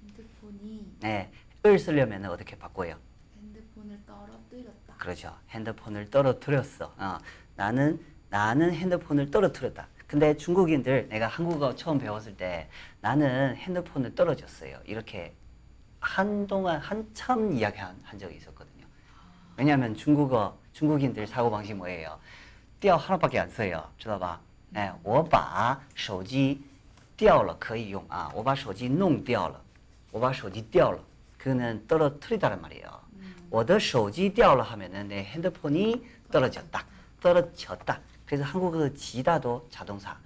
핸드폰이 네, 을 쓰려면 어떻게 바꿔요? 핸드폰을 떨어뜨렸다. 그렇죠. 핸드폰을 떨어뜨렸어. 어, 나는 나는 핸드폰을 떨어뜨렸다. 근데 중국인들 내가 한국어 처음 배웠을 때 나는 핸드폰을 떨어졌어요. 이렇게 한동안 한참 이야기한 한 적이 있었거든요. 왜냐하면 중국어 중국인들 사고 방식 뭐예요? 掉 하나밖에 안 써요. 知道吧? 예, 我把手机掉了可以用啊.我把手机弄掉了.我把手机掉了. 그는 떨어뜨리다란 말이에요. 我的手机掉了 하면은 내 핸드폰이 떨어졌다. 떨어졌다. 그래서 한국어 지다도 자동사.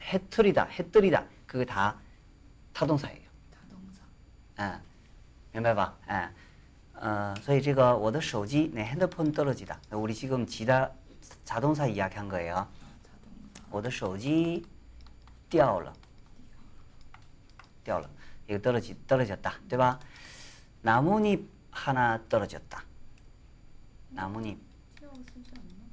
해뜨리다, 해뜨리다. 그거 다 타동사예요. 자동차. 嗯，明白吧？哎，呃，所以这个我的手机내 핸드폰 떨어지다. 우리 지금 지다 자동사 이야기한 거예요. 아, 자동차. 我的手机掉了，掉了， 이거 떨어지 떨어졌다, 对吧? 나뭇잎 하나 떨어졌다. 나뭇잎 跳쓰지 않나?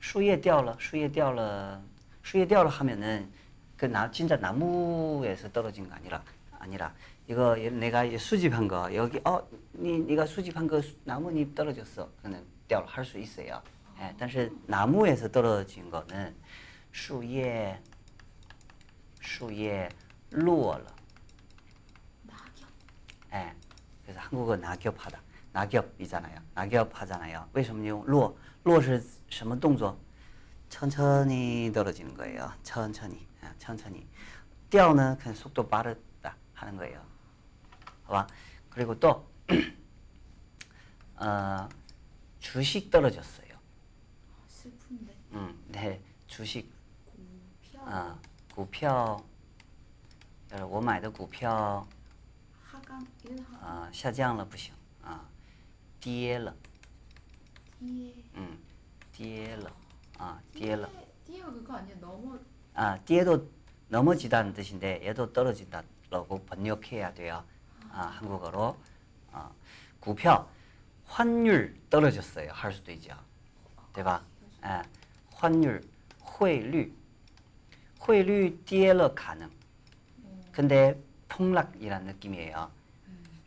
树叶掉了，树叶掉了，树叶掉了 하면은 그 나 진짜 나무에서 떨어진 거 아니라 아니라 이거 얘- 내가 이 수집한 거 여기 어니 네가 수집한 거 수- 나뭇잎 떨어졌어. 그는 掉了 할 수 있어요. 예, 但是 나무에서 떨어진 거는 树叶树叶落了. 낙엽. 예. 그래서 한국어 낙엽하다. 낙엽이잖아요. 낙엽하잖아요. 为什么用落?落是什么动作? 천천히 떨어지는 거예요. 천천히. 아, 천천히. 掉는 그냥 속도 빠르다 하는 거예요. 好吧? 그리고 또 *clears throat* 어, 주식 떨어졌어요. 아, 슬픈데. 음, 네. 주식 股票. 아, 股票呃我买的股票 하강 1하. 啊下降了不行啊跌了 뒤에. 嗯跌了啊跌了 뒤에 그거 아니야? 넘어. 아跌도 넘어지다는 뜻인데 얘도 떨어진다라고 번역해야 돼요 아 한국어로 아,股票 환율 떨어졌어요 할 수도 있죠 对吧 아, 환율 汇率汇率跌了 가능 어, 근데 폭락이란 느낌이에요 음.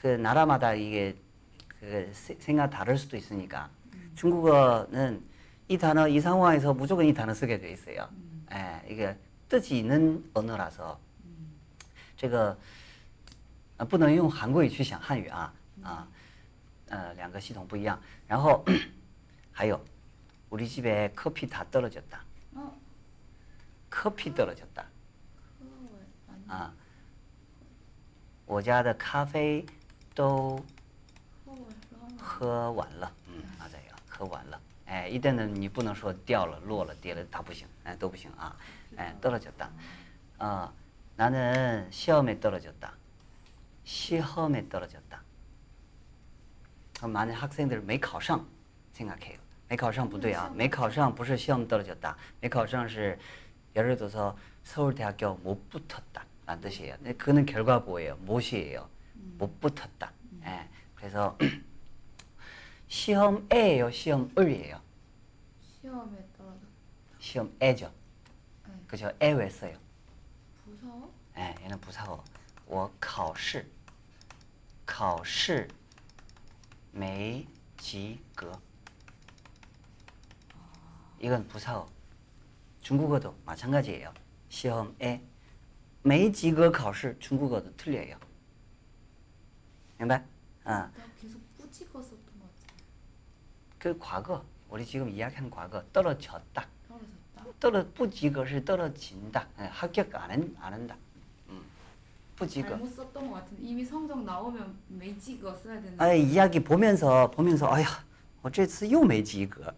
그 나라마다 이게 그 세- 생각 다를 수도 있으니까 중국어는 이 단어 이 상황에서 무조건 이 단어 쓰게 돼 있어요. 음. 예, 이게 뜻이 있는 언어라서 嗯这个呃不能用韩国语去想汉语啊啊，呃两个系统不一样。然后还有*clears throat* 우리 집에 커피 다 떨어졌다. 어, 커피 떨어졌다. 그거 아니. 啊，我家的咖啡 都 허월 러머. 喝完了，嗯，맞아요，喝完了。哎，一旦呢，你不能说掉了、落了、跌了，它不行，哎，都不行啊。哎，떨어졌다。 아, 나는 시험에 떨어졌다. 시험에 떨어졌다. 그럼 많은 학생들 没考上 생각해요. 没考上不对啊，没考上不是 시험 떨어졌다. 没考上是 예를 들어서 서울대학교 못 붙었다. 라는 뜻이에요. 근데 그는 결과보예요. 못이에요. 못 붙었다. 예. 그래서 *clears throat* 시험에예요. 시험을이에요. 시험에 떨어졌다. 시험에죠. 네. 그죠? 에 왜 써요? 무서워? 예, 얘는 부사어. 我考试考试没及格. 이건 부사어. 중국어도 마찬가지예요. 시험에 没及格考试 중국어도 틀려요. 明白? 아, 나 계속 뿌찍었었던 것 같아. 그 과거 우리 지금 이야기하는 과거 떨어졌다. 떨어졌다. 떨어 不及格是 떨어진다. 예, 합격 안, 한, 안 한다. 음. 부지거. 잘못 썼던 것 같은데 이미 성적 나오면 메이지거 써야 되는. 아 이야기 보면서 보면서 아야, 我这次又没及格.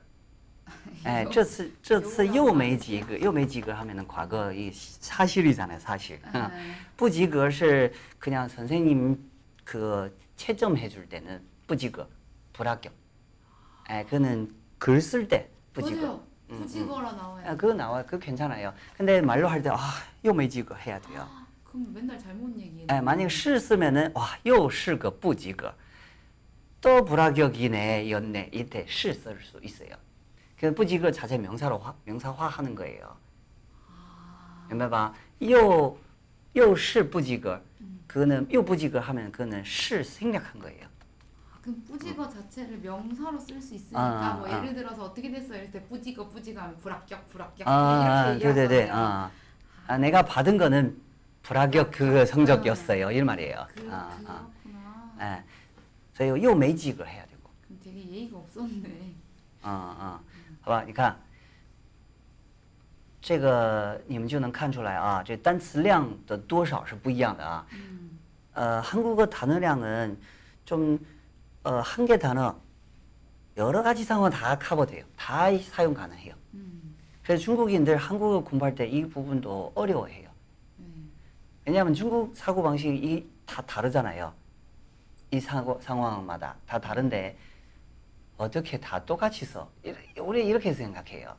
예, 这次这次又没及格，又没及格 하면은 과거 이 사실이잖아요, 사실. 아, *laughs* 부지거 是 그냥 선생님 그 채점해 줄 때는 부지거, 불합격. 예, 그는 글 쓸 때 부지거. 맞아요. 부지거라 나와요. 아, 그거 나와요. 그거 괜찮아요. 근데 말로 할 때 아, 又没及格 해야 돼요. 아, 그럼 맨날 잘못 얘기해. 예, 만약에 是 쓰면은 와, 又是个不及格. 또 불합격이네, 였네. 이때 是 쓸 수 있어요. 그 부지거 자체 명사로 화, 명사화 하는 거예요. 明白吧? 又又是不及格. 그거는 又不及格 하면 그거는 是 생략한 거예요. 아, 그럼 뿌지거 자체를 명사로 쓸 수 있으니까 아, 뭐 아. 예를 들어서 어떻게 됐어 이럴 때 뿌지거 뿌지거 하면 불합격 불합격 아, 이렇게 네네네. 얘기하잖아요. 아, 아, 내가 받은 거는 불합격 그 성적이었어요. 이 말이에요. 그, 아, 아. 그렇구나. 예. 所以又没及格 해야 되고. 그럼 되게 예의가 없었네. 啊啊，好吧，你看，这个你们就能看出来啊，这单词量的多少是不一样的啊。 음, 어, 한국어 단어량은 좀 어, 한 개 단어 여러 가지 상황 다 커버돼요. 다 사용 가능해요. 음, 그래서 중국인들 한국어 공부할 때 이 부분도 어려워해요. 네. 왜냐하면 중국 사고 방식이 다 다르잖아요. 이 사고 상황마다 다 다른데 어떻게 다 똑같이 써? 우리 이렇게 생각해요.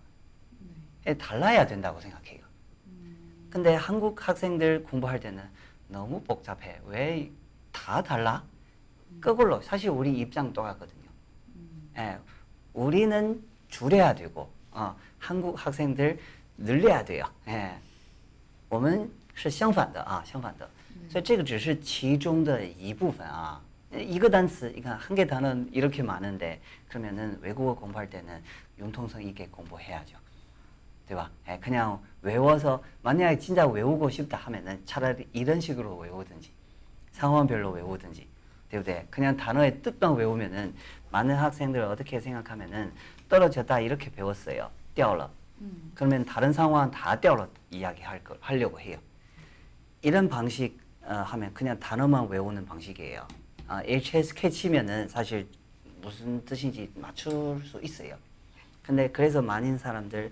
예, 달라야 된다고 생각해요. 근데 한국 학생들 공부할 때는 너무 복잡해. 왜 다 달라? 그걸로 사실 우리 입장 똑같거든요. 예, 우리는 줄여야 되고 어, 한국 학생들 늘려야 돼요. 예. 我们是相反的啊，相反的。所以这个只是其中的一部分啊。一个单词，你看한 개 단어 이렇게 많은데 그러면은 외국어 공부할 때는 융통성 있게 공부해야죠. 对吧? 예, 그냥 외워서 만약에 진짜 외우고 싶다 하면은 차라리 이런 식으로 외우든지 상황별로 외우든지 对不对? 그냥 단어의 뜻만 외우면은 많은 학생들 어떻게 생각하면은 떨어졌다 이렇게 배웠어요. 掉了. 음, 그러면 다른 상황 다 떼어로 이야기할 걸 하려고 해요. 이런 방식 어, 하면 그냥 단어만 외우는 방식이에요. 아, HSK 치면은 사실 무슨 뜻인지 맞출 수 있어요. 근데 그래서 많은 사람들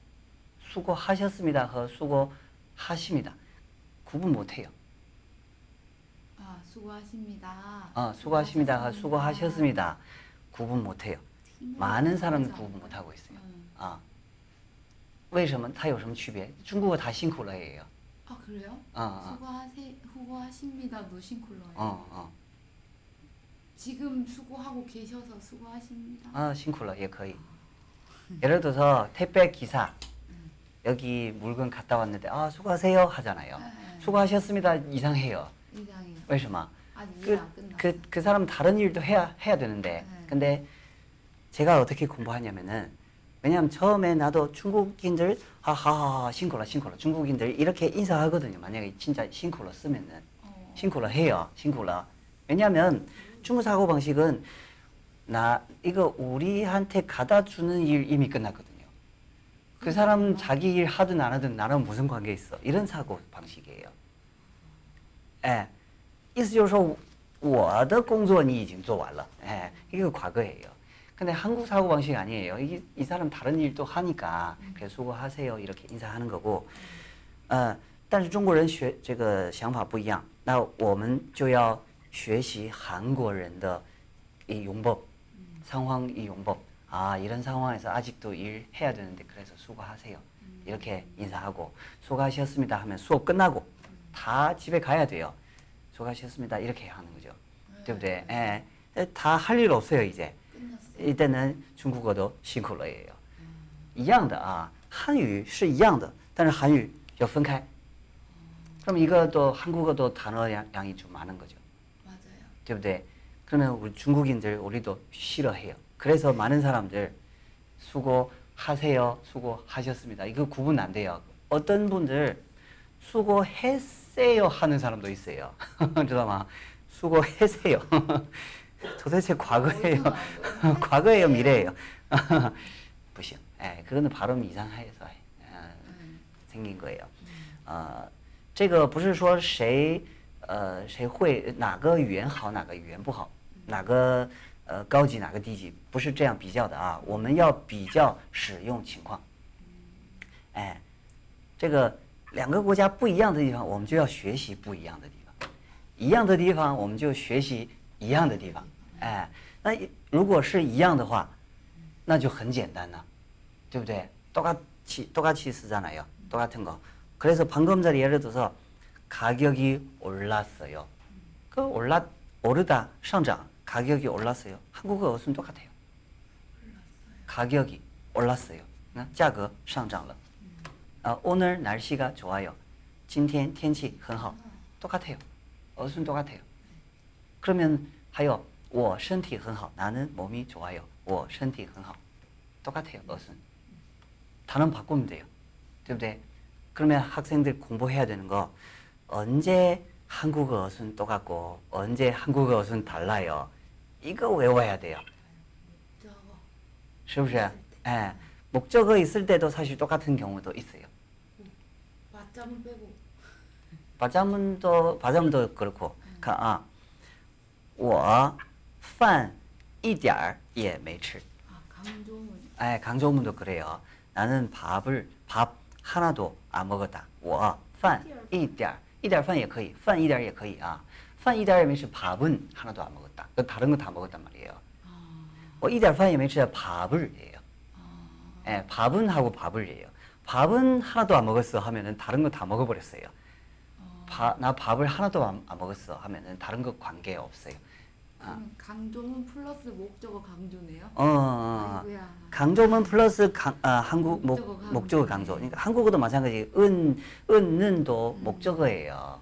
수고하셨습니다和수고하십니다 구분 못 해요. 아 수고하십니다. 아, 수고하십니다和수고하셨습니다 구분 못 해요. 많은 사람은 구분 못 하고 있어요. 음. 아, 为什么它有什么区别？中国他辛苦了也有。 아 그래요? 아, 아. 수고하세 수고하십니다 노싱콜러예요. 어, 어. 지금 수고하고 계셔서 수고하십니다. 아, 辛苦了也可以. 예를 들어서 택배 기사 여기 물건 갔다 왔는데 아 수고하세요 하잖아요. 수고하셨습니다 이상해요. 이상해요. 왜냐면 그그그 그, 그 사람 다른 일도 해야 해야 되는데 근데 제가 어떻게 공부하냐면은 왜냐하면 처음에 나도 중국인들 하하하 싱콜라 싱콜라 중국인들 이렇게 인사하거든요. 만약에 진짜 싱콜라 쓰면은 싱콜라 해요 싱콜라. 왜냐하면 중국 사고 방식은 나 이거 우리한테 가다 주는 일 이미 끝났거든. 그 사람 자기 일 하든 안 하든 나랑 무슨 관계 있어. 이런 사고 방식이에요. 哎，意思就是说，我的工作你已经做完了，哎，이거과거예요。 근데 한국 사고 방식 아니에요. 이게 이 사람 다른 일도 하니까 그래서 수고하세요 이렇게 인사하는 거고. 呃，但是中国人学这个想法不一样，那我们就要学习韩国人的이 용법, 상황 이 용법. 아 이런 상황에서 아직도 일 해야 되는데 그래서 수고하세요. 이렇게 인사하고 수고하셨습니다 하면 수업 끝나고 다 집에 가야 돼요. 수고하셨습니다 이렇게 하는 거죠. 对不对? 예. 다 할 일 없어요 이제. 끝났어. 이때는 중국어도 辛苦了 예요. 一样的啊，汉语是一样的，但是韩语要分开。 그럼 이것도 한국어도 단어 양, 양이 좀 많은 거죠. 맞아요. 对不对? 그러면 우리 중국인들 우리도 싫어해요. 그래서 많은 사람들 수고하세요, 수고하셨습니다. 이거 구분 안 돼요. 어떤 분들 수고했어요 하는 사람도 있어요. *laughs* 知道吗? 수고했어요. *laughs* 도대체 과거예요. *laughs* 과거예요, 미래예요. 不行. 예, 그거는 발음 이상해서 어, 생긴 거예요. 어, 这个不是说谁呃谁会哪个语言好哪个语言不好，哪个 呃高级哪个低级，不是这样比较的啊。我们要比较使用情况。哎，这个两个国家不一样的地方，我们就要学习不一样的地方；一样的地方，我们就学习一样的地方。哎，那如果是一样的话，那就很简单了，对不对？똑같이똑같이쓰잖아요똑같은 거。 그래서 방금 전에 예를 들어서 가격이 올랐어요. 그 올랐 오르다 상장 가격이 올랐어요. 한국어 어순 똑같아요. 가격이 올랐어요. 价格上涨了. 아, 오늘 날씨가 좋아요. 今天天气很好. 똑같아요. 어순 똑같아요. 그러면 하여 我身体很好. 나는 몸이 좋아요. 我身体很好. 똑같아요. 어순. 단어 바꾸면 돼요. 对不对? 그러면 학생들 공부해야 되는 거 언제 한국어 어순 똑같고 언제 한국어 어순 달라요. 이거 외워야 돼요. 저거 是不是? 예. 목적어 있을 때도 사실 똑같은 경우도 있어요. 맞자문 빼고 바자문도 바자문도 그렇고. 가, 아, 我饭一点儿也没吃. 아 강조문 예, 강조문도 그래요. 나는 밥을 밥 하나도 안 먹었다. 我饭一点儿一点儿饭也可以饭一点儿也可以啊饭一点儿也没吃 밥은 하나도 안 먹었다. 그 다른 거다 먹었단 말이에요. 어, 이달파이면치다 밥을 예요. 예, 밥은 하고 밥을 예요. 밥은 하나도 안 먹었어 하면은 다른 건 다 먹어버렸어요. 바, 나 밥을 하나도 안, 안, 먹었어 하면은 다른 거 관계 없어요. 어. 강조문 플러스 목적어 강조네요. 어, 어, 어, 아이고야. 강조문 플러스 강, 아, 한국 목적어, 목, 목적어 강조. 그러니까 한국어도 마찬가지. 은 은는도 음. 목적어예요.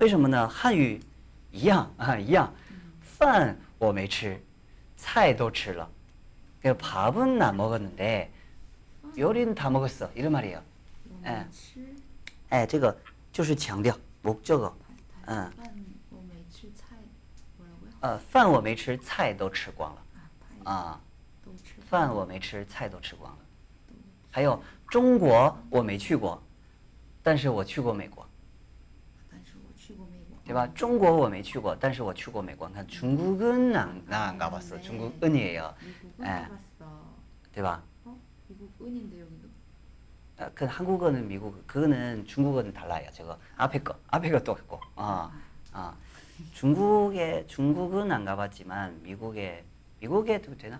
为什么呢？汉语一样啊，一样，饭我没吃，菜都吃了。그 밥은 안 먹었는데 요리는 다 먹었어. 이런 말이에요. 예. 吃 예, 这个就是强调 목적어. 嗯 饭我没吃 菜 뭐라고요? 呃，饭我没吃，菜都吃光了 아, 파이 啊。都吃饭我没吃，菜都吃光了。还有中国我没去过，但是我去过美国，但是我去过美国 对吧？中国我没去过，但是我去过美国。你看중국은안나안가봤어 네. 중국은이에요 미국은 예. 가봤어. 对吧？ 어? 미국 은인데 여기도. 아, 그 한국어는 미국, 그거는 중국어는 달라요. 저거 앞에 거, 앞에 거 똑같고. 어, 어. 중국에 중국은 안 가봤지만 미국에 미국에도 되나?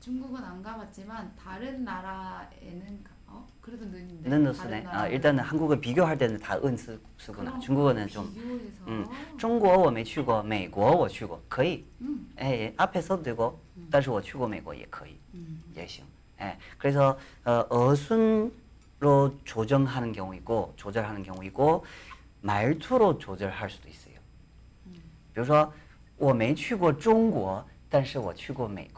중국은 안 가봤지만 다른 나라에는 가, 어? 그래도 는인데. 는 다른 쓰네. 아, 나라는 일단은 한국어 비교할 때는 다 은 쓰구나. 그럼 중국어는 좀. 비교해서. 음, 中国我没去过,美国我去过,可以. 음. 예, 예, 앞에 써도 되고, 但是我去过美国也可以. 음. 예, 行. 예, 그래서 어, 어순로 조정하는 경우 있고 조절하는 경우 있고 말투로 조절할 수도 있어요. 比如说我没去过中国，但是我去过美国。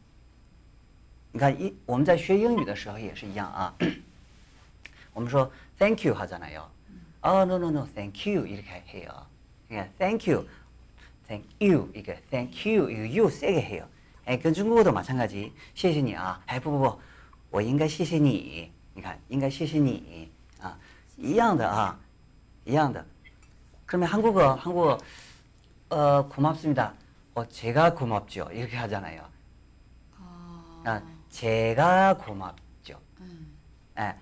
你看一我们在学英语的时候也是一样啊。我们说 thank you 하잖아요. 아, no, no, no, thank you 이렇게 해요. 그러니까 thank you. thank you 이게 thank you 이거 you 세게 해요. 예,跟中国的 마찬가지. 谢谢你啊. 아, 不不不,我应该谢谢你.你看,应该谢谢你. 아, 一样的啊. 一样的. 그러면 한국어 한국어 어 고맙습니다. 어 제가 고맙죠. 이렇게 하잖아요. 아, 아, 제가 고맙죠. 음. 예.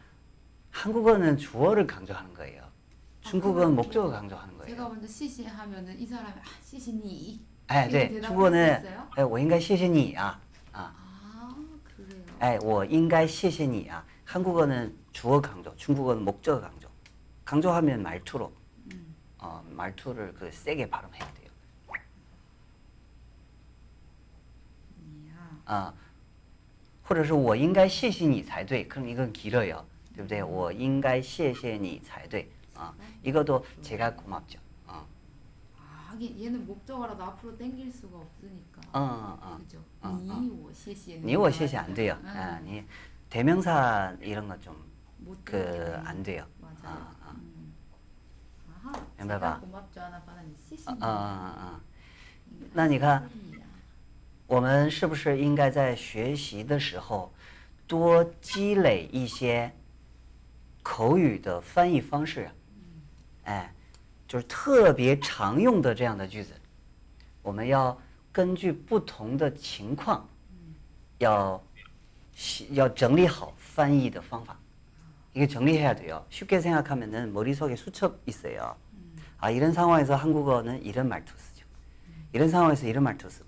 한국어는 주어를 강조하는 거예요. 중국어는 목적을 강조하는 거예요. 제가 먼저 시시 하면은 이 사람이 아 시시니 예, 이렇게 네. 대답할 중국어는 수 있어요? 예, 我应该谢谢你啊. 아. 아 그래요. 예, 我应该谢谢你啊. 한국어는 주어 강조, 중국어는 목적 강조. 강조하면 말투로 음. 어, 말투를 그 세게 발음해야 돼요. 你呀， 아, 或者是我应该谢谢你才对. 그럼 이건 길어요. 对不对?我应该谢谢你才对. 아, 이것도 제가 고맙죠. 어. 아 하긴 얘는 목적어라도 앞으로 당길 수가 없으니까. 어, 어, 어. 그죠. 어, 어. 你我谢谢 니워谢谢안 돼요. 응. 아, 니 대명사 이런 거 좀 못 그 당기네. 안 돼요. 맞아요. 아, 아. 음. 아하.明白 제가 吧 고맙죠 하나 받았니 시시. 啊啊啊！那你看 야 我们是不是应该在学习的时候多积累一些口语的翻译方式啊？哎，就是特别常用的这样的句子，我们要根据不同的情况，要细要整理好翻译的方法。 이게 정리해야 돼요. 쉽게 생각하면은 머릿속에 수첩 있어요. 아 이런 상황에서 한국어는 이런 말투 쓰죠. 이런 상황에서 이런 말투 쓰고,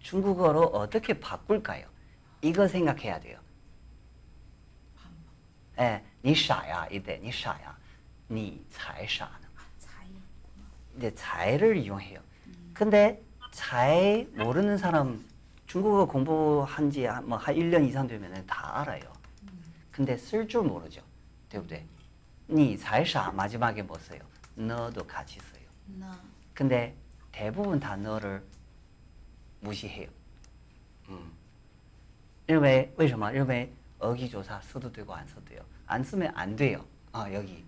중국어로 어떻게 바꿀까요? 이거 생각해야 돼요. 예, 你傻呀 이때 你傻呀,你才傻呢. 차이. 이제 잘을 이용해요. 근데 잘 모르는 사람 중국어 공부한 지뭐한 1년 이상 되면 다 알아요. 근데 쓸 줄 모르죠. 对不对? 你才傻 마지막에 뭐 써요? 너도 같이 써요. 나. 근데 대부분 다 너를 무시해요. 음. 认为为什么?认为 어기조사 써도 되고 안 써도 돼요. 안 쓰면 안 돼요. 아, 여기.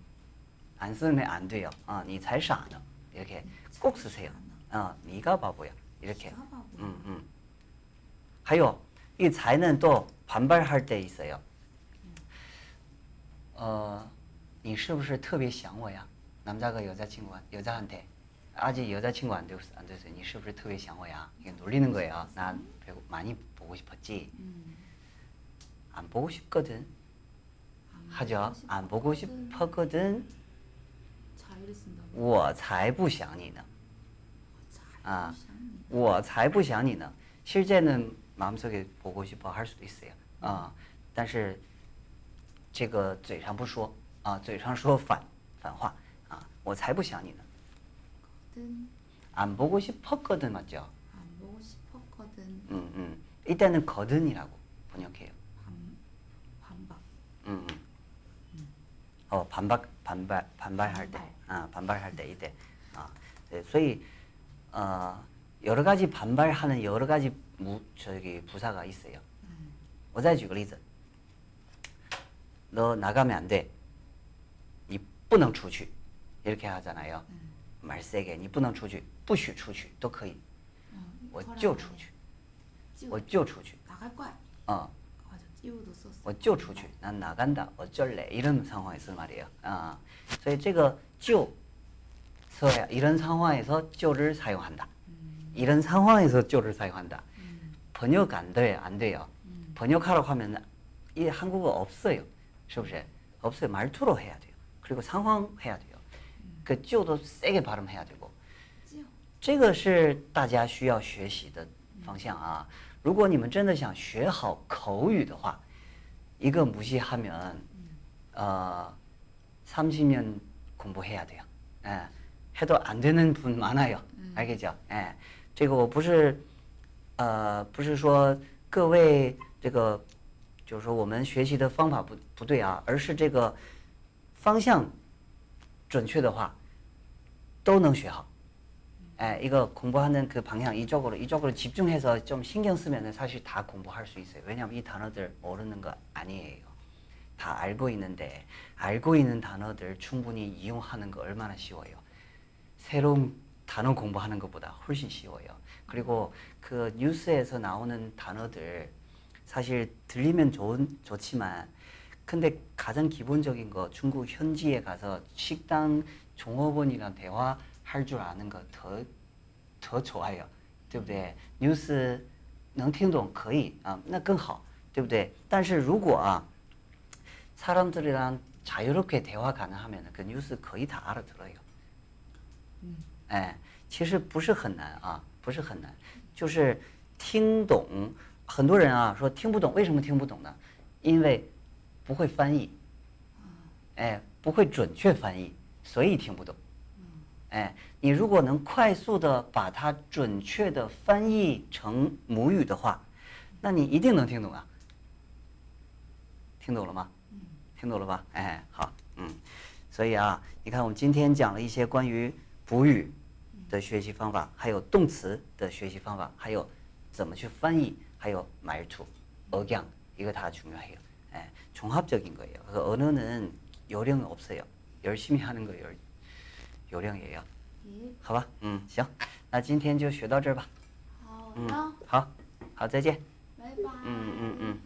안 쓰면 안 돼요. 아, 你才傻呢. 이렇게 꼭 쓰세요. 어, 네가 바보야. 이렇게. 네가 바보야. 음, 음. 还有, 이才는 또 반발할 때 있어요. 어, 你是不是特别想我呀? 남자가 여자친구, 여자한테 아직 여자친구 안 됐어, 안 됐어요. 你是不是特别想我呀? 이게 놀리는 거예요. 난 배고- 많이 보고 싶었지. 음. 안 보고 싶거든. 안 하죠. 보고 안 보고 싶거든. 싶었거든. 차이를 쓴다고. 我才不想你呢. 아, 아. 我才不想你呢. 실제는 마음속에 보고 싶어 할 수도 있어요. 아, 但是这个嘴上不说啊，嘴上说反反话啊，我才不想你呢. 거든 안 보고 싶었거든 맞죠? 안 보고 싶었거든. 음, 음. 이때는 거든이라고 번역해요. 반 반박. 음, 음. 어 반박 반발 반발할 때, 반발. 아 반발할 때 이때, 아, 네, 所以 어, 여러 가지 반발하는 여러 가지 무 저기 부사가 있어요. 我再举个例子，너 나가면 안 돼. 你不能出去. 이렇게 하잖아요. 말 세게, 你不能出去,不许出去都可以. 어, 我 허락 就 안 出 해. 去,찌우. 我就出去. 나갈 거야. 어, 맞아. 찌우도 썼어. 我就出去. 난 나간다. 어쩔래? 이런 상황에 쓸 말이에요. 아, 所以这个就 써야 이런 상황에서 就를 사용한다. 이런 상황에서 就를 사용한다. 음. 번역 안 돼요, 안 돼요. 음. 번역하라고 하면 이 한국어 없어요. 是不是? 없어요. 말투로 해야 돼요. 그리고 상황 해야 돼요. 그 就도 세게 발음해야 되고. 찌우. 这个是大家需要学习的方向啊。如果你们真的想学好口语的话，一个무시하면 어, 30년 공부해야 돼요. 예. 해도 안 되는 분 많아요. 알겠죠? 예. 这个我不是，呃，不是说各位这个，就是说我们学习的方法不不对啊，而是这个方向 准确的话，都能学好。 예, 이거 공부하는 그 방향 이쪽으로 이쪽으로 집중해서 좀 신경 쓰면은 사실 다 공부할 수 있어요. 왜냐면 이 단어들 모르는 거 아니에요. 다 알고 있는데 알고 있는 단어들 충분히 이용하는 거 얼마나 쉬워요. 새로운 단어 공부하는 것보다 훨씬 쉬워요. 그리고 그 뉴스에서 나오는 단어들 사실 들리면 좋은 좋지만 근데 가장 기본적인 거 중국 현지에 가서 식당 종업원이랑 대화할 줄 아는 거 더 더 좋아요. 对不对？뉴스 能听懂可以啊，那更好，对不对？但是如果啊 사람들이랑 자유롭게 대화 가능하면 그 뉴스 거의 다 알아들어요. 哎，其实不是很难啊，不是很难，就是听懂。很多人啊说听不懂，为什么听不懂呢？因为 不会翻译，哎，不会准确翻译，所以听不懂。哎，你如果能快速的把它准确的翻译成母语的话，那你一定能听懂啊！听懂了吗？听懂了吧？哎，好，嗯，所以啊，你看我们今天讲了一些关于补语的学习方法，还有动词的学习方法，还有怎么去翻译，还有 my to，ugang 一个他全面黑了。 예, 종합적인 거예요. 그래서 언어는 요령 없어요. 열심히 하는 거 요, 요령이에요. 咦，好吧，嗯，行，那今天就学到这儿吧。好嗯的，，好，好，再见。拜拜。嗯嗯嗯。